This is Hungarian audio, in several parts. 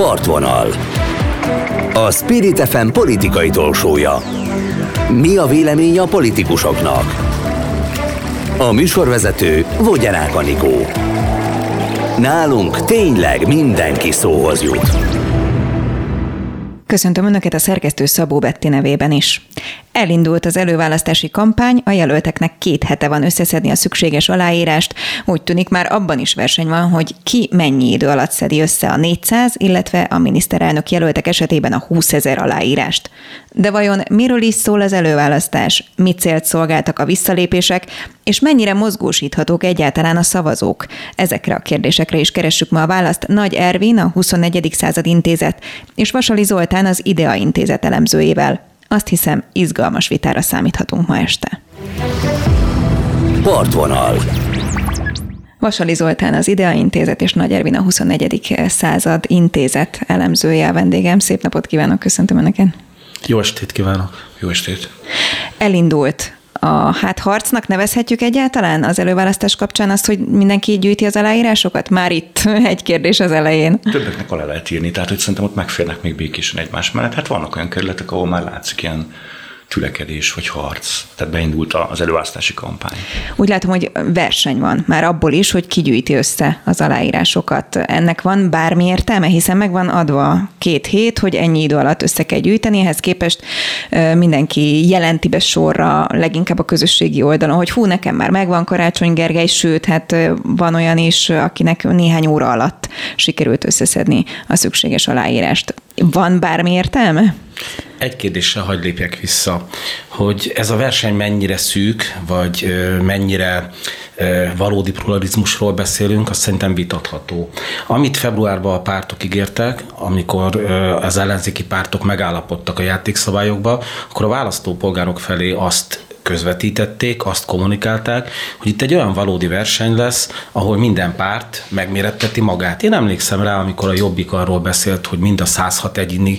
Partvonal. A Spirit FM politikai tolsója. Mi a vélemény a politikusoknak? A műsorvezető Vogyarák Anikó. Nálunk tényleg mindenki szóhoz jut. Köszöntöm Önöket a szerkesztő Szabó Betti nevében is. Elindult az előválasztási kampány, a jelölteknek két hete van összeszedni a szükséges aláírást. Úgy tűnik már abban is verseny van, hogy ki mennyi idő alatt szedi össze a 400, illetve a miniszterelnök jelöltek esetében a 20 ezer aláírást. De vajon miről is szól az előválasztás? Mit célt szolgáltak a visszalépések? És mennyire mozgósíthatók egyáltalán a szavazók? Ezekre a kérdésekre is keressük ma a választ Nagy Ervin, a 24. század intézet, és Vasali Zoltán az IDEA intézet elemzőjével. Azt hiszem, izgalmas vitára számíthatunk ma este. Partvonal. Vasali Zoltán az IDEA Intézet és Nagy Ervin a 24. század intézet elemzője a vendégem. Szép napot kívánok, köszöntöm Önöket! Jó estét kívánok! Jó estét! Elindult a hát harcnak nevezhetjük egyáltalán az előválasztás kapcsán azt, hogy mindenki gyűjti az aláírásokat? Már itt egy kérdés az elején. Többeknek alá lehet írni, tehát hogy szerintem ott megférnek még békésen egymás mellett. Hát vannak olyan kerületek, ahol már látszik ilyen tülekedés vagy harc. Tehát beindult az előválasztási kampány. Úgy látom, hogy verseny van már abból is, hogy kigyűjti össze az aláírásokat. Ennek van bármi értelme, hiszen meg van adva két hét, hogy ennyi idő alatt össze kell gyűjteni, ehhez képest mindenki jelenti be sorra, leginkább a közösségi oldalon, hogy hú, nekem már megvan Karácsony Gergely, sőt, hát van olyan is, akinek néhány óra alatt sikerült összeszedni a szükséges aláírást. Van bármi értelme? Egy kérdéssel hagy lépjek vissza, hogy ez a verseny mennyire szűk, vagy mennyire valódi pluralizmusról beszélünk, azt szerintem vitatható. Amit februárban a pártok ígértek, amikor az ellenzéki pártok megállapodtak a játékszabályokba, akkor a választópolgárok felé azt közvetítették, azt kommunikálták, hogy itt egy olyan valódi verseny lesz, ahol minden párt megméretteti magát. Én emlékszem rá, amikor a Jobbik arról beszélt, hogy mind a 106 egyéni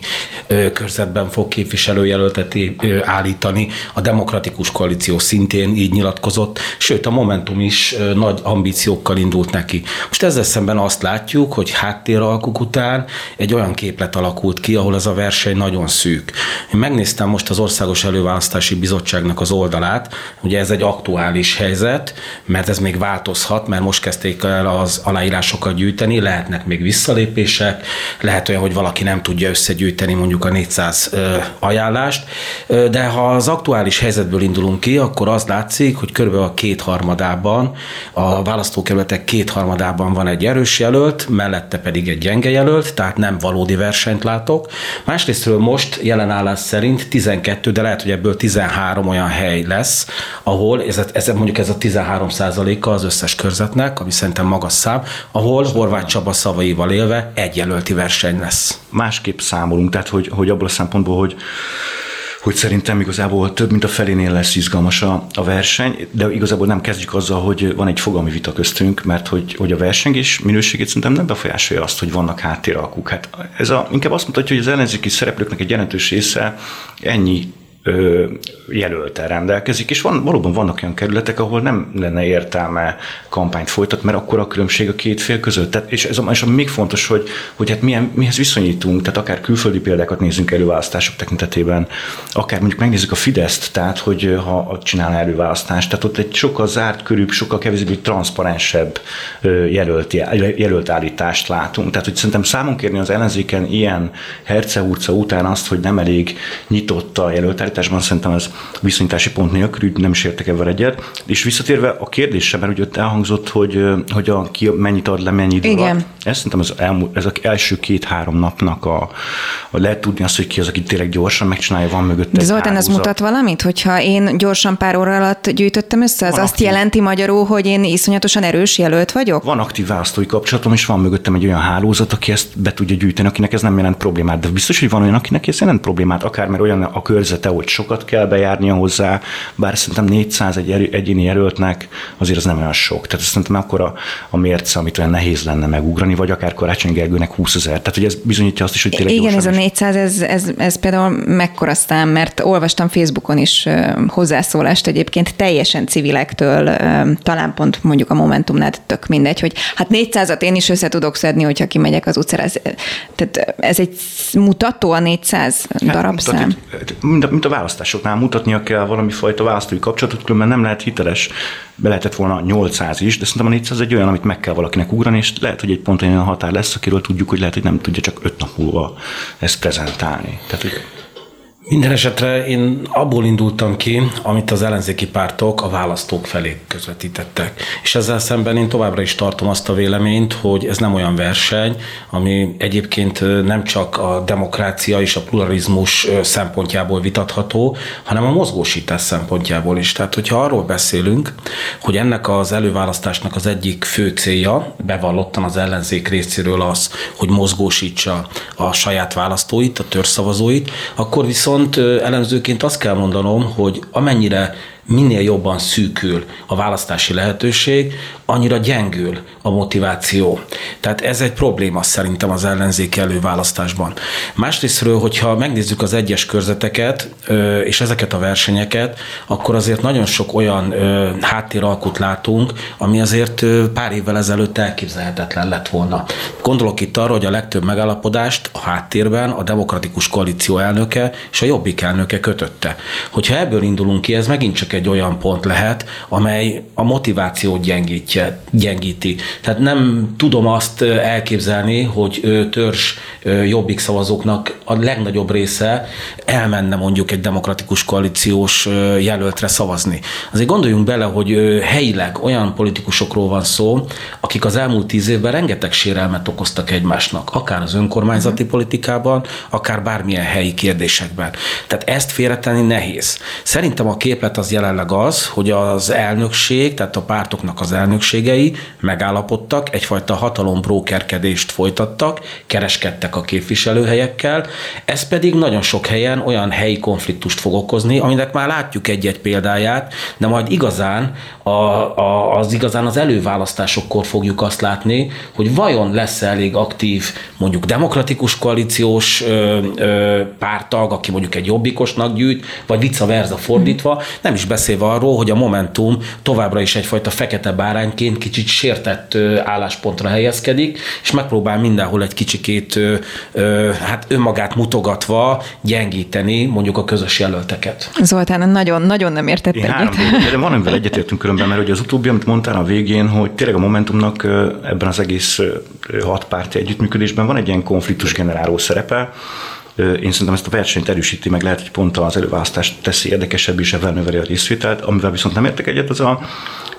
körzetben fog képviselőjelöltet állítani, a Demokratikus Koalíció szintén így nyilatkozott, sőt a Momentum is nagy ambíciókkal indult neki. Most ezzel szemben azt látjuk, hogy háttéralkuk után egy olyan képlet alakult ki, ahol ez a verseny nagyon szűk. Én megnéztem most az Országos Előválasztási Bizottságnak az oldalát, oldalát. Ugye ez egy aktuális helyzet, mert ez még változhat, mert most kezdték el az aláírásokat gyűjteni, lehetnek még visszalépések, lehet olyan, hogy valaki nem tudja összegyűjteni mondjuk a 400 ajánlást, de ha az aktuális helyzetből indulunk ki, akkor az látszik, hogy körülbelül a kétharmadában, a választókerületek kétharmadában van egy erős jelölt, mellette pedig egy gyenge jelölt, tehát nem valódi versenyt látok. Másrésztről most jelenállás szerint 12, de lehet, hogy ebből 13 olyan hely lesz, ahol ez, ez mondjuk ez a 13 a az összes körzetnek, ami szerintem magas szám, ahol Horváth Csaba szavaival élve egy jelölti verseny lesz. Másképp számolunk, tehát hogy, hogy abból a szempontból, hogy hogy szerintem igazából több mint a felénél lesz izgalmas a, a verseny, de igazából nem kezdjük azzal, hogy van egy fogalmi vita köztünk, mert hogy, hogy a versengés minőségét szerintem nem befolyásolja azt, hogy vannak háttéralkuk. Hát ez a, inkább azt mutatja, hogy az ellenzéki szereplőknek egy jelentős része ennyi ö, jelöltel rendelkezik, és van, valóban vannak olyan kerületek, ahol nem lenne értelme kampányt folytatni, mert akkor a különbség a két fél között. Tehát, és ez a, és a még fontos, hogy, hogy hát milyen, mihez viszonyítunk, tehát akár külföldi példákat nézzünk előválasztások tekintetében, akár mondjuk megnézzük a Fideszt, tehát hogy ha csinálna előválasztást, tehát ott egy sokkal zárt körű, sokkal kevésbé transzparensebb jelölt, jelölt állítást látunk. Tehát, hogy szerintem számon kérni az ellenzéken ilyen hercehurca után azt, hogy nem elég nyitott a jelölt állításban szerintem ez viszonyítási pont nélkül, nem is értek ebben egyet. És visszatérve a kérdésre, mert ugye ott elhangzott, hogy, hogy a, ki mennyit ad le, mennyi idő Igen. Ez szerintem az, elmú, ez az első két-három napnak a, a, lehet tudni azt, hogy ki az, aki tényleg gyorsan megcsinálja, van mögött De Zoltán, ez mutat valamit, hogyha én gyorsan pár óra alatt gyűjtöttem össze, az van azt aktív. jelenti magyarul, hogy én iszonyatosan erős jelölt vagyok? Van aktív választói kapcsolatom, és van mögöttem egy olyan hálózat, aki ezt be tudja gyűjteni, akinek ez nem jelent problémát. De biztos, hogy van olyan, akinek ez jelent problémát, akár mert olyan a körzete, hogy sokat kell bejárnia hozzá, bár szerintem 400 egy egyéni jelöltnek azért az nem olyan sok. Tehát szerintem akkor a, a mérce, amit olyan nehéz lenne megugrani, ugrani, vagy akár Karácsony Gergőnek 20 ezer. Tehát, hogy ez bizonyítja azt is, hogy tényleg Igen, ez a is. 400, ez, ez, ez például mekkora szám, mert olvastam Facebookon is hozzászólást egyébként teljesen civilektől, talán pont mondjuk a Momentumnál tök mindegy, hogy hát 400-at én is össze tudok szedni, hogyha kimegyek az utcára. Ez, tehát ez egy mutató a 400 hát, darabszám? Mint, mint a választásoknál mutatnia kell valami fajta választói kapcsolatot, különben nem lehet hiteles. Be lehetett volna 800 is, de szerintem a 400 egy olyan, amit meg kell valakinek ugrani, és lehet, hogy egy ponton olyan határ lesz, akiről tudjuk, hogy lehet, hogy nem tudja csak 5 nap múlva ezt prezentálni. Tehát, hogy minden esetre én abból indultam ki, amit az ellenzéki pártok a választók felé közvetítettek. És ezzel szemben én továbbra is tartom azt a véleményt, hogy ez nem olyan verseny, ami egyébként nem csak a demokrácia és a pluralizmus szempontjából vitatható, hanem a mozgósítás szempontjából is. Tehát, hogyha arról beszélünk, hogy ennek az előválasztásnak az egyik fő célja, bevallottan az ellenzék részéről az, hogy mozgósítsa a saját választóit, a törzszavazóit, akkor viszont viszont elemzőként azt kell mondanom, hogy amennyire minél jobban szűkül a választási lehetőség, annyira gyengül a motiváció. Tehát ez egy probléma szerintem az ellenzék előválasztásban. Másrésztről, hogyha megnézzük az egyes körzeteket és ezeket a versenyeket, akkor azért nagyon sok olyan háttéralkut látunk, ami azért pár évvel ezelőtt elképzelhetetlen lett volna. Gondolok itt arra, hogy a legtöbb megállapodást a háttérben a demokratikus koalíció elnöke és a jobbik elnöke kötötte. Hogyha ebből indulunk ki, ez megint csak egy olyan pont lehet, amely a motivációt gyengítje gyengíti. Tehát nem tudom azt elképzelni, hogy törzs jobbik szavazóknak a legnagyobb része elmenne mondjuk egy demokratikus koalíciós jelöltre szavazni. Azért gondoljunk bele, hogy helyileg olyan politikusokról van szó, akik az elmúlt tíz évben rengeteg sérelmet okoztak egymásnak, akár az önkormányzati politikában, akár bármilyen helyi kérdésekben. Tehát ezt félretenni nehéz. Szerintem a képlet az jelenleg az, hogy az elnökség, tehát a pártoknak az elnökség szövetségei megállapodtak, egyfajta hatalombrókerkedést folytattak, kereskedtek a képviselőhelyekkel, ez pedig nagyon sok helyen olyan helyi konfliktust fog okozni, aminek már látjuk egy-egy példáját, de majd igazán a, a, az igazán az előválasztásokkor fogjuk azt látni, hogy vajon lesz elég aktív mondjuk demokratikus koalíciós ö, ö, pártag, aki mondjuk egy jobbikosnak gyűjt, vagy vice versa fordítva, nem is beszélve arról, hogy a Momentum továbbra is egyfajta fekete bárány ként kicsit sértett álláspontra helyezkedik, és megpróbál mindenhol egy kicsikét hát önmagát mutogatva gyengíteni mondjuk a közös jelölteket. Zoltán, nagyon, nagyon nem értett Én egyet. de van, amivel egyetértünk különben, mert hogy az utóbbi, amit mondtál a végén, hogy tényleg a Momentumnak ebben az egész hat párti együttműködésben van egy ilyen konfliktus generáló szerepe, én szerintem ezt a versenyt erősíti, meg lehet, hogy pont az előválasztást teszi érdekesebb és ebben növeli a részvételt. Amivel viszont nem értek egyet, az a,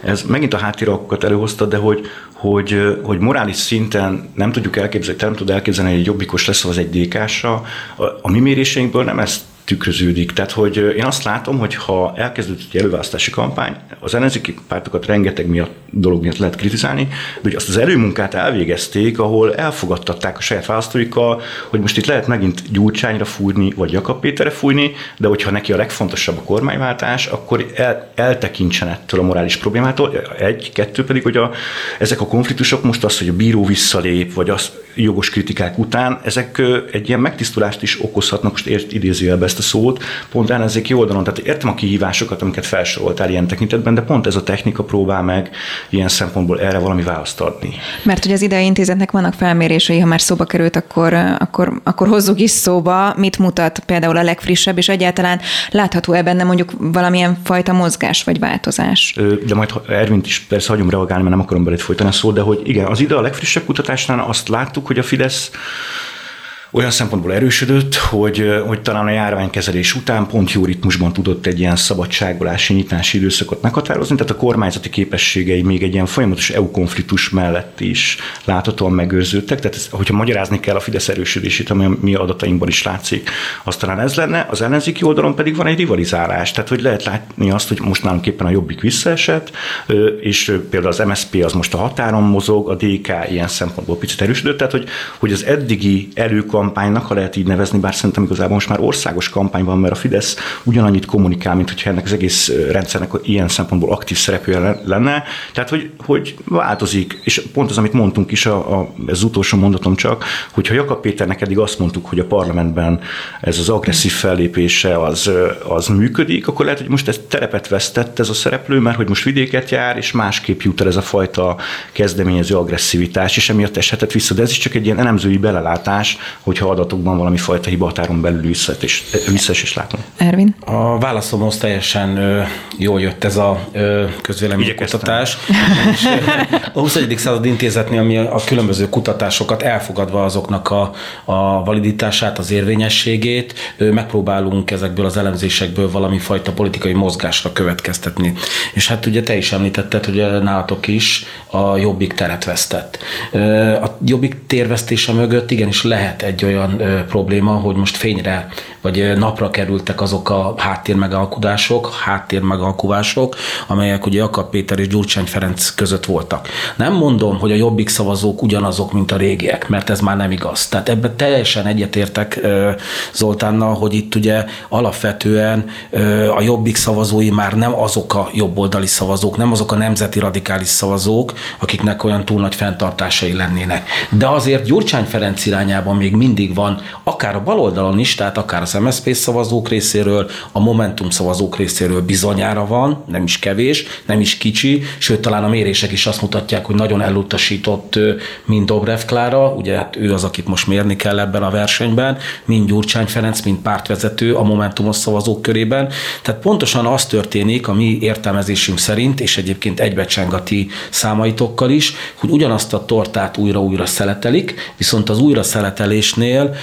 ez megint a háttéralkokat előhozta, de hogy, hogy, hogy morális szinten nem tudjuk elképzelni, nem tud elképzelni, hogy egy jobbikos lesz az egy DK-sra. A, a mi méréseinkből nem ezt tükröződik. Tehát, hogy én azt látom, hogy ha elkezdődött egy előválasztási kampány, az ellenzéki pártokat rengeteg miatt, dolog miatt lehet kritizálni, de hogy azt az erőmunkát elvégezték, ahol elfogadtatták a saját választóikkal, hogy most itt lehet megint Gyurcsányra fújni, vagy Jakab Péterre fújni, de hogyha neki a legfontosabb a kormányváltás, akkor el, eltekintsen ettől a morális problémától. Egy, kettő pedig, hogy a, ezek a konfliktusok most az, hogy a bíró visszalép, vagy az jogos kritikák után, ezek egy ilyen megtisztulást is okozhatnak, most ért idézőjelbe ezt a szót, pont ellenzéki oldalon. Tehát értem a kihívásokat, amiket felsoroltál ilyen tekintetben, de pont ez a technika próbál meg ilyen szempontból erre valami választ adni. Mert hogy az idei intézetnek vannak felmérései, ha már szóba került, akkor, akkor, akkor hozzuk is szóba, mit mutat például a legfrissebb, és egyáltalán látható-e benne mondjuk valamilyen fajta mozgás vagy változás? De majd Ervint is persze hagyom reagálni, mert nem akarom belét folytani a szót, de hogy igen, az ide a legfrissebb kutatásnál azt láttuk, hogy a Fidesz olyan szempontból erősödött, hogy, hogy talán a járványkezelés után pont jó ritmusban tudott egy ilyen szabadságolási, nyitási időszakot meghatározni, tehát a kormányzati képességei még egy ilyen folyamatos EU konfliktus mellett is láthatóan megőrződtek, tehát ez, hogyha magyarázni kell a Fidesz erősödését, ami a mi adatainkban is látszik, az talán ez lenne, az ellenzéki oldalon pedig van egy rivalizálás, tehát hogy lehet látni azt, hogy most nálunk éppen a Jobbik visszaesett, és például az MSP az most a határon mozog, a DK ilyen szempontból picit erősödött, tehát hogy, hogy az eddigi előkamp kampánynak, ha lehet így nevezni, bár szerintem igazából most már országos kampány van, mert a Fidesz ugyanannyit kommunikál, mint hogyha ennek az egész rendszernek ilyen szempontból aktív szereplője lenne. Tehát, hogy, hogy változik, és pont az, amit mondtunk is, a, a, ez az utolsó mondatom csak, hogyha Jakab Péternek eddig azt mondtuk, hogy a parlamentben ez az agresszív fellépése az, az működik, akkor lehet, hogy most ez terepet vesztett ez a szereplő, mert hogy most vidéket jár, és másképp jut el ez a fajta kezdeményező agresszivitás, és emiatt eshetett vissza. De ez is csak egy ilyen elemzői belelátás, hogyha adatokban valami fajta hibatáron belül vissza és, vissza is látunk. Ervin? A válaszomhoz teljesen ö, jól jött ez a közvéleménykutatás. a 21. század intézetnél, ami a különböző kutatásokat elfogadva azoknak a, a validitását, az érvényességét, megpróbálunk ezekből az elemzésekből valami fajta politikai mozgásra következtetni. És hát ugye te is említetted, hogy nálatok is a jobbik teret vesztett. A jobbik térvesztése mögött igenis lehet egy olyan probléma, hogy most fényre vagy napra kerültek azok a háttérmegalkudások, háttérmegalkuvások, amelyek ugye Jakab Péter és Gyurcsány Ferenc között voltak. Nem mondom, hogy a jobbik szavazók ugyanazok, mint a régiek, mert ez már nem igaz. Tehát ebben teljesen egyetértek Zoltánnal, hogy itt ugye alapvetően a jobbik szavazói már nem azok a jobboldali szavazók, nem azok a nemzeti radikális szavazók, akiknek olyan túl nagy fenntartásai lennének. De azért Gyurcsány Ferenc irányában még mindig van, akár a baloldalon is, tehát akár az MSZP szavazók részéről, a Momentum szavazók részéről bizonyára van, nem is kevés, nem is kicsi, sőt talán a mérések is azt mutatják, hogy nagyon elutasított mind Dobrev Klára, ugye hát ő az, akit most mérni kell ebben a versenyben, mind Gyurcsány Ferenc, mind pártvezető a Momentumos szavazók körében. Tehát pontosan az történik a mi értelmezésünk szerint, és egyébként egybecsengati számaitokkal is, hogy ugyanazt a tortát újra-újra szeletelik, viszont az újra szeletelésnél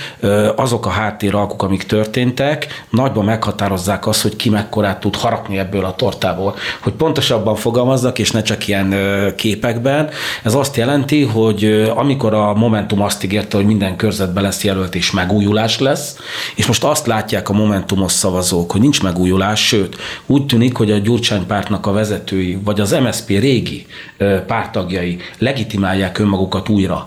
azok a háttéralkuk, amik történtek, nagyban meghatározzák azt, hogy ki mekkorát tud harapni ebből a tortából. Hogy pontosabban fogalmaznak, és ne csak ilyen képekben, ez azt jelenti, hogy amikor a Momentum azt ígérte, hogy minden körzetben lesz jelölt és megújulás lesz, és most azt látják a Momentumos szavazók, hogy nincs megújulás, sőt, úgy tűnik, hogy a Gyurcsány pártnak a vezetői, vagy az MSZP régi pártagjai legitimálják önmagukat újra,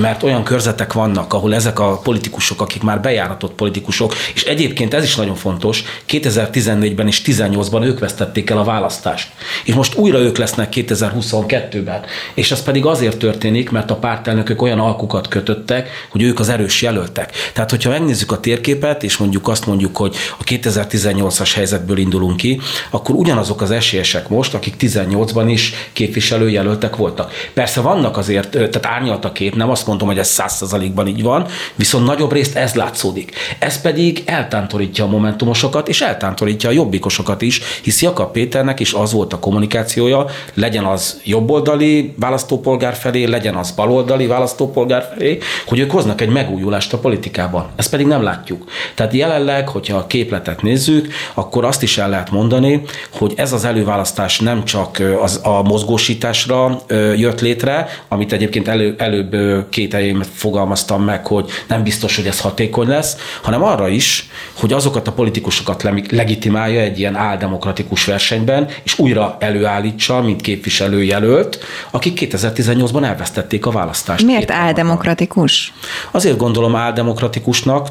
mert olyan körzetek vannak, ahol ezek a politikusok, akik már bejáratott politikusok, és egyébként ez is nagyon fontos, 2014-ben és 2018-ban ők vesztették el a választást. És most újra ők lesznek 2022-ben. És ez pedig azért történik, mert a pártelnökök olyan alkukat kötöttek, hogy ők az erős jelöltek. Tehát, hogyha megnézzük a térképet, és mondjuk azt mondjuk, hogy a 2018-as helyzetből indulunk ki, akkor ugyanazok az esélyesek most, akik 18-ban is képviselőjelöltek voltak. Persze vannak azért, tehát árnyalt a kép, nem azt mondom, hogy ez százszerzalékban így van, viszont nagyobb részt ez látszódik. Ez pedig eltántorítja a momentumosokat, és eltántorítja a jobbikosokat is, hisz Jakab Péternek is az volt a kommunikációja, legyen az jobboldali választópolgár felé, legyen az baloldali választópolgár felé, hogy ők hoznak egy megújulást a politikában. Ezt pedig nem látjuk. Tehát jelenleg, hogyha a képletet nézzük, akkor azt is el lehet mondani, hogy ez az előválasztás nem csak az, a mozgósításra jött létre, amit egyébként elő, előbb két helyén fogalmaztam meg, hogy nem biztos, hogy ez hatékony lesz, hanem arra is, hogy azokat a politikusokat legitimálja egy ilyen áldemokratikus versenyben, és újra előállítsa, mint képviselőjelölt, akik 2018-ban elvesztették a választást. Miért áldemokratikus? Azért gondolom áldemokratikusnak,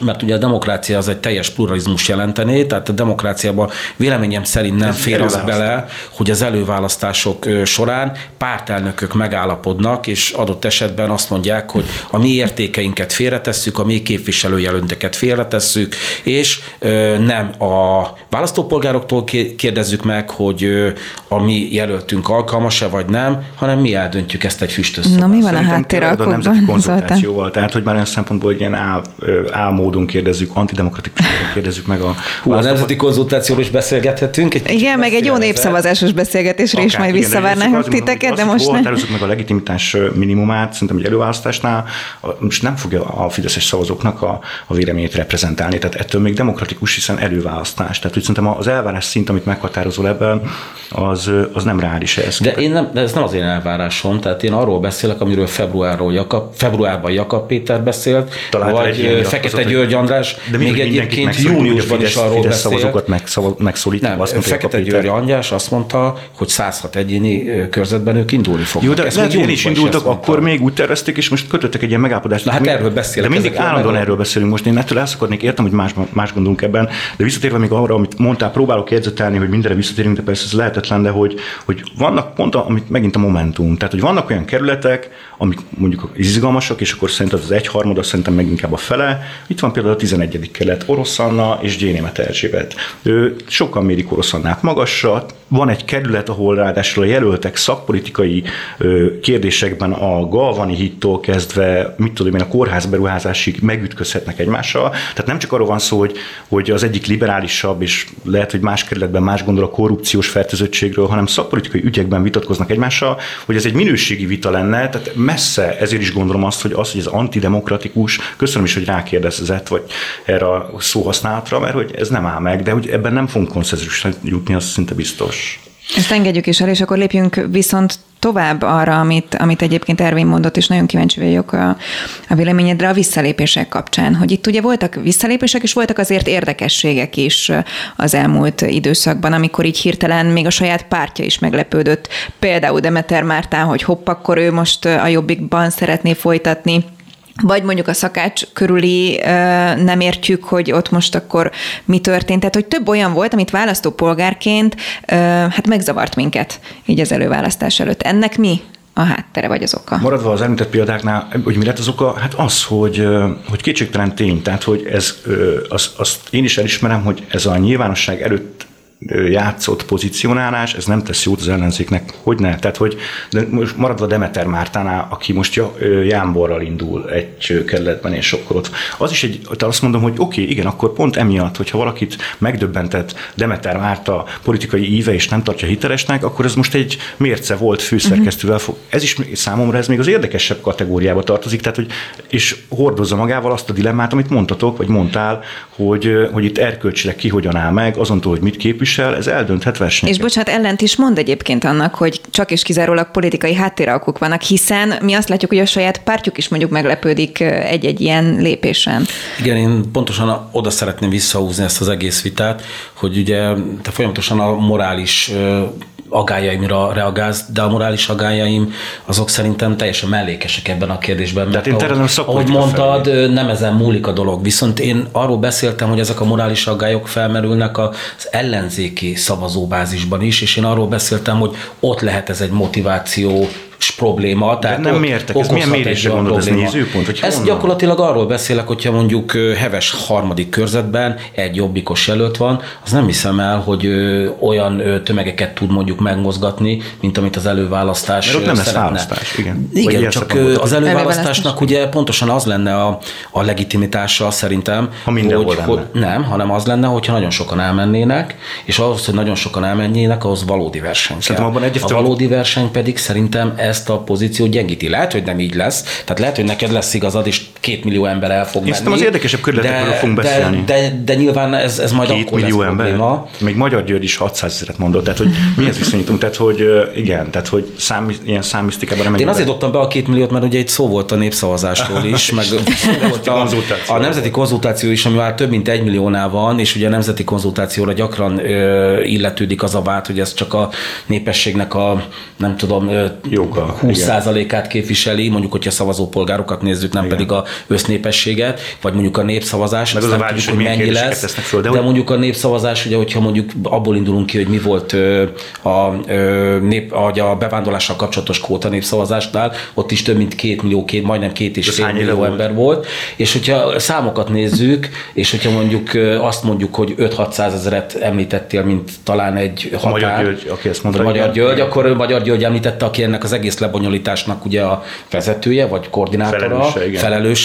mert ugye a demokrácia az egy teljes pluralizmus jelentené, tehát a demokráciában véleményem szerint nem fér az bele, hogy az előválasztások során pártelnökök megállapodnak, és adott esetben azt mondják, hogy a mi értékeinket félretesszük, a mi képviselőjelönteket félretesszük, és nem a választópolgároktól kérdezzük meg, hogy a mi jelöltünk alkalmas-e vagy nem, hanem mi eldöntjük ezt egy füstösszobban. Na mi van a háttéralkokban? A nemzeti konzultációval, tehát hogy már olyan szempontból, hogy ilyen áll, áll módon kérdezzük, antidemokratikus módon kérdezzük meg a... Hú, a nemzeti konzultációról is beszélgethetünk. Egy igen, meg egy jó népszavazásos beszélgetésre Akár, is majd visszavárnánk titeket, de most nem. Határozzuk meg a legitimitás minimumát, szerintem egy előválasztásnál most nem fogja a fideszes szavazóknak a, a véleményét reprezentálni, tehát ettől még demokratikus, hiszen előválasztás. Tehát úgy szerintem az elvárás szint, amit meghatározol ebben, az, az nem reális ez. De, én nem, de ez nem az én elvárásom, tehát én arról beszélek, amiről februárról Jakab, februárban Jakab Péter beszélt, Talált vagy Fekete György András de még egyébként júniusban is arról beszél. szavazókat megszólítva. Nem, azt Fekete György András azt mondta, hogy 106 egyéni körzetben ők indulni fognak. Jó, de Ezt lehet, hogy is indultak, akkor még úgy tervezték, és most kötöttek egy ilyen megállapodást. Na, hát erről beszélek. De mindig állandóan erről beszélünk most. Én ettől elszakadnék, értem, hogy más, más gondolunk ebben, de visszatérve még arra, amit mondtál, próbálok jegyzetelni, hogy mindenre visszatérünk, de persze ez lehetetlen, de hogy, hogy vannak pont, a, amit megint a momentum. Tehát, hogy vannak olyan kerületek, amik mondjuk izgalmasak, és akkor szerintem az egyharmada, szerintem meg inkább a fele. Itt van például a 11. kelet, Orosz és Gyénémet Erzsébet. Ő sokan mérik Orosz Annát magasra, van egy kerület, ahol ráadásul a jelöltek szakpolitikai kérdésekben a Galvani hittól kezdve, mit tudom én, a kórházberuházásig megütközhetnek egymással. Tehát nem csak arról van szó, hogy, hogy az egyik liberálisabb, és lehet, hogy más kerületben más gondol a korrupciós fertőzöttségről, hanem szakpolitikai ügyekben vitatkoznak egymással, hogy ez egy minőségi vita lenne, tehát messze ezért is gondolom azt, hogy az, hogy ez antidemokratikus, köszönöm is, hogy rákérdezett, vagy erre a szóhasználatra, mert hogy ez nem áll meg, de hogy ebben nem fogunk konszenzusra jutni, az szinte biztos. Ezt engedjük is el, és akkor lépjünk viszont tovább arra, amit, amit egyébként Ervin mondott, és nagyon kíváncsi vagyok a, a véleményedre a visszalépések kapcsán, hogy itt ugye voltak visszalépések, és voltak azért érdekességek is az elmúlt időszakban, amikor így hirtelen még a saját pártja is meglepődött. Például Demeter Mártán, hogy hopp, akkor ő most a Jobbikban szeretné folytatni vagy mondjuk a szakács körüli nem értjük, hogy ott most akkor mi történt. Tehát, hogy több olyan volt, amit választópolgárként hát megzavart minket így az előválasztás előtt. Ennek mi a háttere vagy az oka? Maradva az említett példáknál, hogy mi lett az oka? Hát az, hogy, hogy kétségtelen tény, tehát hogy ez, azt, azt én is elismerem, hogy ez a nyilvánosság előtt játszott pozicionálás, ez nem tesz jót az ellenzéknek, hogy ne? Tehát, hogy de most maradva Demeter Mártánál, aki most Jánborral indul egy kerületben, és akkor ott. Az is egy, azt mondom, hogy oké, okay, igen, akkor pont emiatt, hogyha valakit megdöbbentett Demeter Márta politikai íve, és nem tartja hitelesnek, akkor ez most egy mérce volt főszerkesztővel. Fog. Ez is számomra ez még az érdekesebb kategóriába tartozik, tehát, hogy, és hordozza magával azt a dilemmát, amit mondtatok, vagy mondtál, hogy, hogy itt erkölcsileg ki hogyan áll meg, azon túl, hogy mit képvisel, képvisel, ez eldönthet versenyeket. És bocsánat, ellent is mond egyébként annak, hogy csak és kizárólag politikai háttéralkuk vannak, hiszen mi azt látjuk, hogy a saját pártjuk is mondjuk meglepődik egy-egy ilyen lépésen. Igen, én pontosan oda szeretném visszahúzni ezt az egész vitát, hogy ugye te folyamatosan a morális agályaimra reagálsz, de a morális agályaim azok szerintem teljesen mellékesek ebben a kérdésben. Tehát én ahogy, ahogy mondtad, felé. nem ezen múlik a dolog. Viszont én arról beszéltem, hogy ezek a morális aggályok felmerülnek az ellenzéki szavazóbázisban is, és én arról beszéltem, hogy ott lehet ez egy motiváció probléma. Tehát De nem értek, ez milyen mérésre gondolod, ez nézőpont? Vagy ez gyakorlatilag arról beszélek, hogyha mondjuk heves harmadik körzetben egy jobbikos jelölt van, az nem hiszem el, hogy olyan tömegeket tud mondjuk megmozgatni, mint amit az előválasztás Mert ott nem lesz választás, igen. Igen, csak az előválasztásnak ugye pontosan az lenne a, a legitimitása szerintem, ha hogy, hogy, nem, hanem az lenne, hogyha nagyon sokan elmennének, és ahhoz, hogy nagyon sokan elmennének, ahhoz valódi verseny kell. Abban a valódi verseny pedig szerintem ezt a pozíciót gyengíti. Lehet, hogy nem így lesz, tehát lehet, hogy neked lesz igazad, és két millió ember el fog menni. az érdekesebb körületekről fogunk beszélni. De, de, de, nyilván ez, ez majd két akkor millió lesz ember. Probléma. Még Magyar György is 600 ezeret mondott, tehát hogy mihez viszonyítunk, tehát hogy igen, tehát hogy szám, ilyen számisztikában nem Én azért dobtam be a két milliót, mert ugye itt szó volt a népszavazásról is, meg volt a, a nemzeti konzultáció is, ami már több mint egy milliónál van, és ugye a nemzeti konzultációra gyakran ö, illetődik az a vád, hogy ez csak a népességnek a nem tudom, Joga, 20%-át képviseli, mondjuk, hogyha szavazópolgárokat nézzük, nem igen. pedig a össznépességet, vagy mondjuk a népszavazás, Meg az a vágy, tudjuk, hogy mennyi lesz, föl, de, de hogy... mondjuk a népszavazás, ugye, hogyha mondjuk abból indulunk ki, hogy mi volt a, nép, a bevándorlással kapcsolatos kvóta népszavazásnál, ott is több mint két millió, két, majdnem két és fél millió volt? ember volt, és hogyha számokat nézzük, és hogyha mondjuk azt mondjuk, hogy 5-600 ezeret említettél, mint talán egy határ, Magyar György, aki ezt mondta, Magyar György, akkor Magyar György említette, aki ennek az egész lebonyolításnak ugye a vezetője, vagy koordinátora, felelőse, felelőse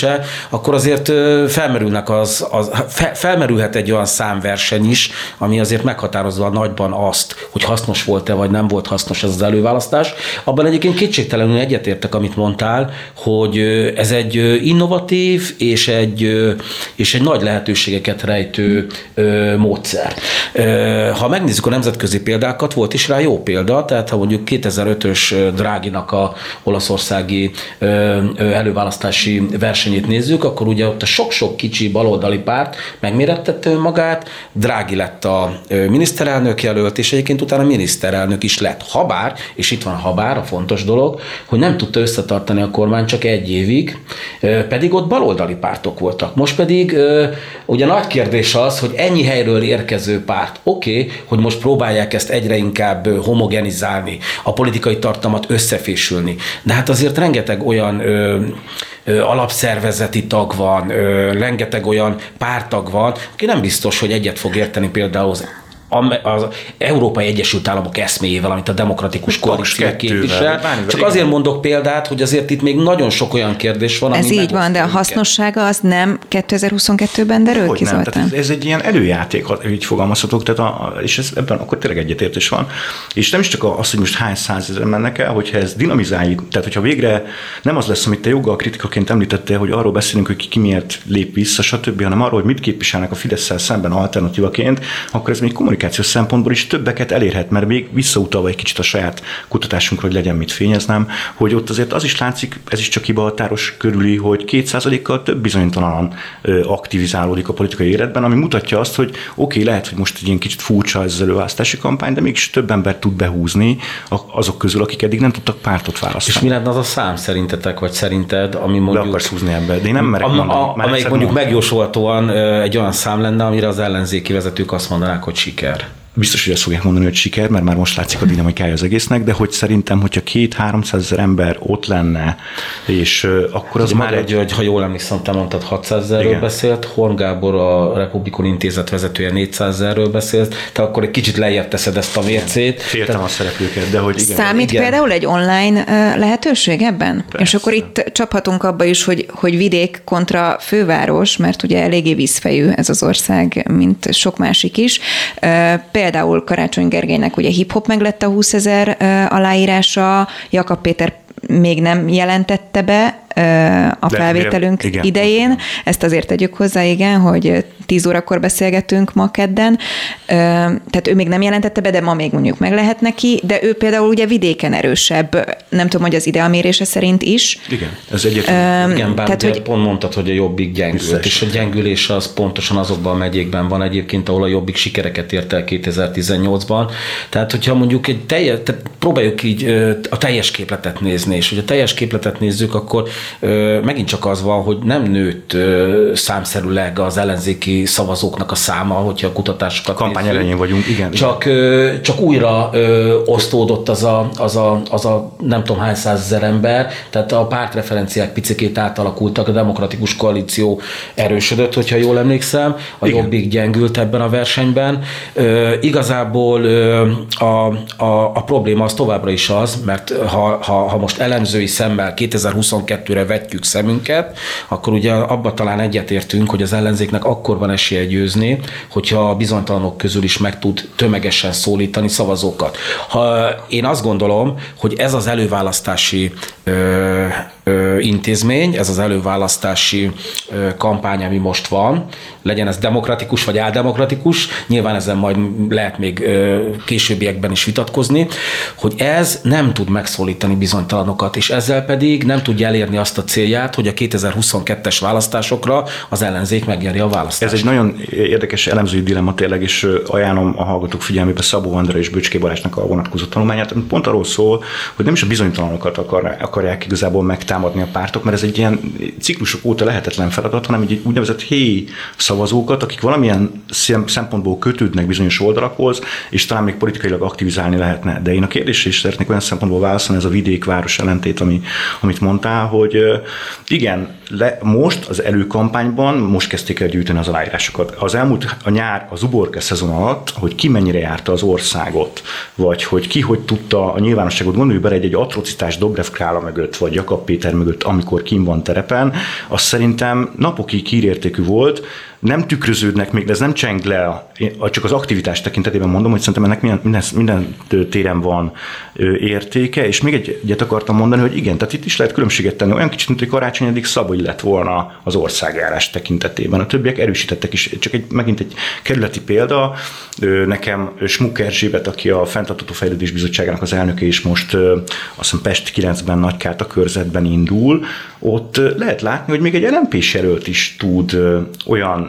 akkor azért felmerülnek az, az fe, felmerülhet egy olyan számverseny is, ami azért meghatározza a nagyban azt, hogy hasznos volt-e, vagy nem volt hasznos ez az előválasztás. Abban egyébként kétségtelenül egyetértek, amit mondtál, hogy ez egy innovatív és egy, és egy nagy lehetőségeket rejtő módszer. Ha megnézzük a nemzetközi példákat, volt is rá jó példa, tehát ha mondjuk 2005-ös Dráginak a olaszországi előválasztási versenyét nézzük, akkor ugye ott a sok-sok kicsi baloldali párt megmérettette önmagát, Drági lett a miniszterelnök jelölt, és egyébként utána miniszterelnök is lett. Habár, és itt van a habár, a fontos dolog, hogy nem tudta összetartani a kormány csak egy évig, pedig ott baloldali pártok voltak. Most pedig ugye nagy kérdés az, hogy ennyi helyről érkező párt, oké, okay, hogy most próbálják ezt egyre inkább homogenizálni, a politikai tartalmat összefésülni, de hát azért rengeteg olyan ö, alapszervezeti tag van, rengeteg olyan pártag van, aki nem biztos, hogy egyet fog érteni például az az Európai Egyesült Államok eszméjével, amit a demokratikus koalíció képvisel. Csak azért mondok példát, hogy azért itt még nagyon sok olyan kérdés van, Ez így van, de a hasznossága az nem 2022-ben derül ki, nem, tehát ez egy ilyen előjáték, így fogalmazhatok, tehát a, és ez, ebben akkor tényleg egyetértés van. És nem is csak az, hogy most hány százezer mennek el, hogyha ez dinamizáljuk, tehát hogyha végre nem az lesz, amit te joggal kritikaként említettél, hogy arról beszélünk, hogy ki, ki miért lép vissza, stb., hanem arról, hogy mit képviselnek a fidesz szemben alternatívaként, akkor ez még kommunikációs szempontból is többeket elérhet, mert még visszautalva egy kicsit a saját kutatásunkra, hogy legyen mit fényeznem, hogy ott azért az is látszik, ez is csak hibahatáros körüli, hogy kétszázalékkal több bizonytalanan aktivizálódik a politikai életben, ami mutatja azt, hogy oké, okay, lehet, hogy most egy ilyen kicsit furcsa ez az előválasztási kampány, de mégis több ember tud behúzni azok közül, akik eddig nem tudtak pártot választani. És mi lenne az a szám szerintetek, vagy szerinted, ami mondjuk... Be akarsz húzni ember, de én nem merek a, mondani. A, amelyik mondjuk megjósolhatóan egy olyan szám lenne, amire az ellenzéki vezetők azt mondanák, hogy siker that. Biztos, hogy ezt fogják mondani, hogy siker, mert már most látszik a dinamikája az egésznek, de hogy szerintem, hogyha két 300 ezer ember ott lenne, és akkor az már egy, hogy ha jól emlékszem, te mondtad 600 ezerről beszélt, Horn Gábor a Republikon Intézet vezetője 400 ezerről beszélt, te akkor egy kicsit lejjebb teszed ezt a mércét. Féltem tehát, a szereplőket, de hogy igen. Számít igen. például egy online lehetőség ebben? Persze. És akkor itt csaphatunk abba is, hogy, hogy vidék kontra főváros, mert ugye eléggé vízfejű ez az ország, mint sok másik is. Például Például Karácsony Gergelynek ugye hip-hop meg lett a 20 ezer aláírása, Jakab Péter még nem jelentette be, a felvételünk igen, idején. Igen. Ezt azért tegyük hozzá, igen, hogy 10 órakor beszélgetünk ma kedden. Tehát ő még nem jelentette be, de ma még mondjuk meg lehet neki, de ő például ugye vidéken erősebb. Nem tudom, hogy az idealmérése szerint is. Igen, ez. Um, igen, bár tehát, hogy... pont mondtad, hogy a jobbik gyengült, és a gyengülés az pontosan azokban a megyékben van egyébként, ahol a jobbik sikereket ért el 2018-ban. Tehát, hogyha mondjuk egy teljes, tehát próbáljuk így a teljes képletet nézni, és hogy a teljes képletet nézzük, akkor megint csak az van, hogy nem nőtt számszerűleg az ellenzéki szavazóknak a száma, hogyha a kutatásokat Kampány elején vagyunk, igen. Csak, igen. csak újra osztódott az a, az, a, az a nem tudom hány százezer ember, tehát a pártreferenciák picikét átalakultak, a demokratikus koalíció erősödött, hogyha jól emlékszem, a igen. jobbik gyengült ebben a versenyben. Igazából a, a, a probléma az továbbra is az, mert ha, ha, ha most elemzői szemmel 2022-re egyre vetjük szemünket, akkor ugye abba talán egyetértünk, hogy az ellenzéknek akkor van esélye győzni, hogyha a bizonytalanok közül is meg tud tömegesen szólítani szavazókat. Ha én azt gondolom, hogy ez az előválasztási ö, ö, intézmény, ez az előválasztási ö, kampány, ami most van, legyen ez demokratikus vagy áldemokratikus, nyilván ezen majd lehet még ö, későbbiekben is vitatkozni, hogy ez nem tud megszólítani bizonytalanokat, és ezzel pedig nem tudja elérni azt a célját, hogy a 2022-es választásokra az ellenzék megnyeri a választást. Ez egy nagyon érdekes elemzői dilemma tényleg, és ajánlom a hallgatók figyelmébe Szabó Andra és Böcské Balázsnak a vonatkozó tanulmányát, ami pont arról szól, hogy nem is a bizonytalanokat akar, akarják igazából megtámadni a pártok, mert ez egy ilyen ciklusok óta lehetetlen feladat, hanem egy úgynevezett héj szavazókat, akik valamilyen szempontból kötődnek bizonyos oldalakhoz, és talán még politikailag aktivizálni lehetne. De én a kérdésre is szeretnék olyan szempontból válaszolni, ez a vidék-város ellentét, ami, amit mondtál, hogy igen, le, most az előkampányban most kezdték el gyűjteni az aláírásokat. Az elmúlt a nyár, az uborka szezon alatt, hogy ki mennyire járta az országot, vagy hogy ki hogy tudta a nyilvánosságot, gondoljuk bele egy, egy atrocitás Dobrev Krála mögött, vagy Jakab Péter mögött, amikor kim van terepen, az szerintem napokig hírértékű volt, nem tükröződnek még, de ez nem cseng le, csak az aktivitás tekintetében mondom, hogy szerintem ennek minden, minden, minden téren van értéke, és még egy, egyet akartam mondani, hogy igen, tehát itt is lehet különbséget tenni, olyan kicsit, mint hogy karácsonyadik Szabolcs lett volna az országjárás tekintetében. A többiek erősítettek is, csak egy, megint egy kerületi példa, nekem Smuk Erzsébet, aki a Fentartató Fejlődés Bizottságának az elnöke, és most azt hiszem Pest 9-ben Nagykáta körzetben indul, ott lehet látni, hogy még egy lmp jelölt is tud olyan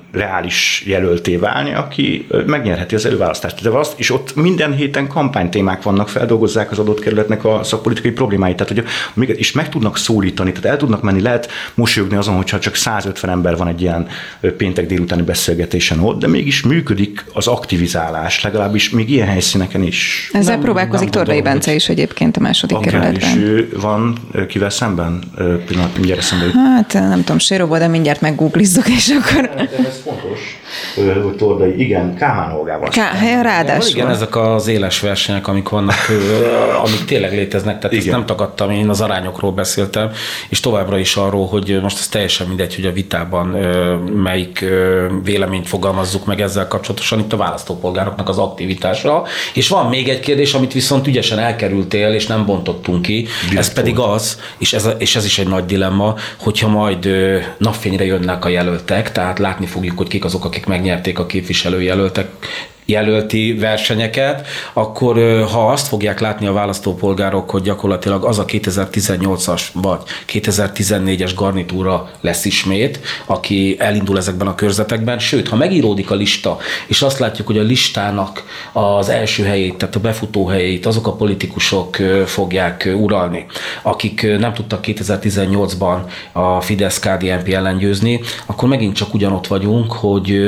reális jelölté válni, aki megnyerheti az előválasztást. De azt, és ott minden héten kampánytémák vannak, feldolgozzák az adott kerületnek a szakpolitikai problémáit, tehát hogy és meg tudnak szólítani, tehát el tudnak menni, lehet mosolyogni azon, hogyha csak 150 ember van egy ilyen péntek délutáni beszélgetésen ott, de mégis működik az aktivizálás, legalábbis még ilyen helyszíneken is. Ezzel nem, próbálkozik Tordai Bence is egyébként a második kerületben. És ő van kivel szemben? Pillanat, mindjárt eszembe Hát nem tudom, Séróból, de mindjárt meggooglizzuk, és akkor... Ez fontos, hogy Tordai, igen, Kálmán Olgával. Ká, ráadásul. Igen, ezek az éles versenyek, amik vannak, amik tényleg léteznek, tehát igen. ezt nem tagadtam, én az arányokról beszéltem, és továbbra is arról, hogy most ez teljesen mindegy, hogy a vitában melyik véleményt fogalmazzuk meg ezzel kapcsolatosan, itt a választópolgároknak az aktivitása. És van még egy kérdés, amit viszont ügyesen elkerültél, és nem bontottunk ki, Direkt ez pedig az, és ez, és ez is egy nagy dilemma, hogyha majd napfényre jönnek a jelöltek, tehát látni fogjuk, hogy kik azok, akik megnyerték a képviselőjelöltek jelölti versenyeket, akkor ha azt fogják látni a választópolgárok, hogy gyakorlatilag az a 2018-as vagy 2014-es garnitúra lesz ismét, aki elindul ezekben a körzetekben, sőt, ha megíródik a lista, és azt látjuk, hogy a listának az első helyét, tehát a befutó helyét azok a politikusok fogják uralni, akik nem tudtak 2018-ban a Fidesz-KDNP ellen győzni, akkor megint csak ugyanott vagyunk, hogy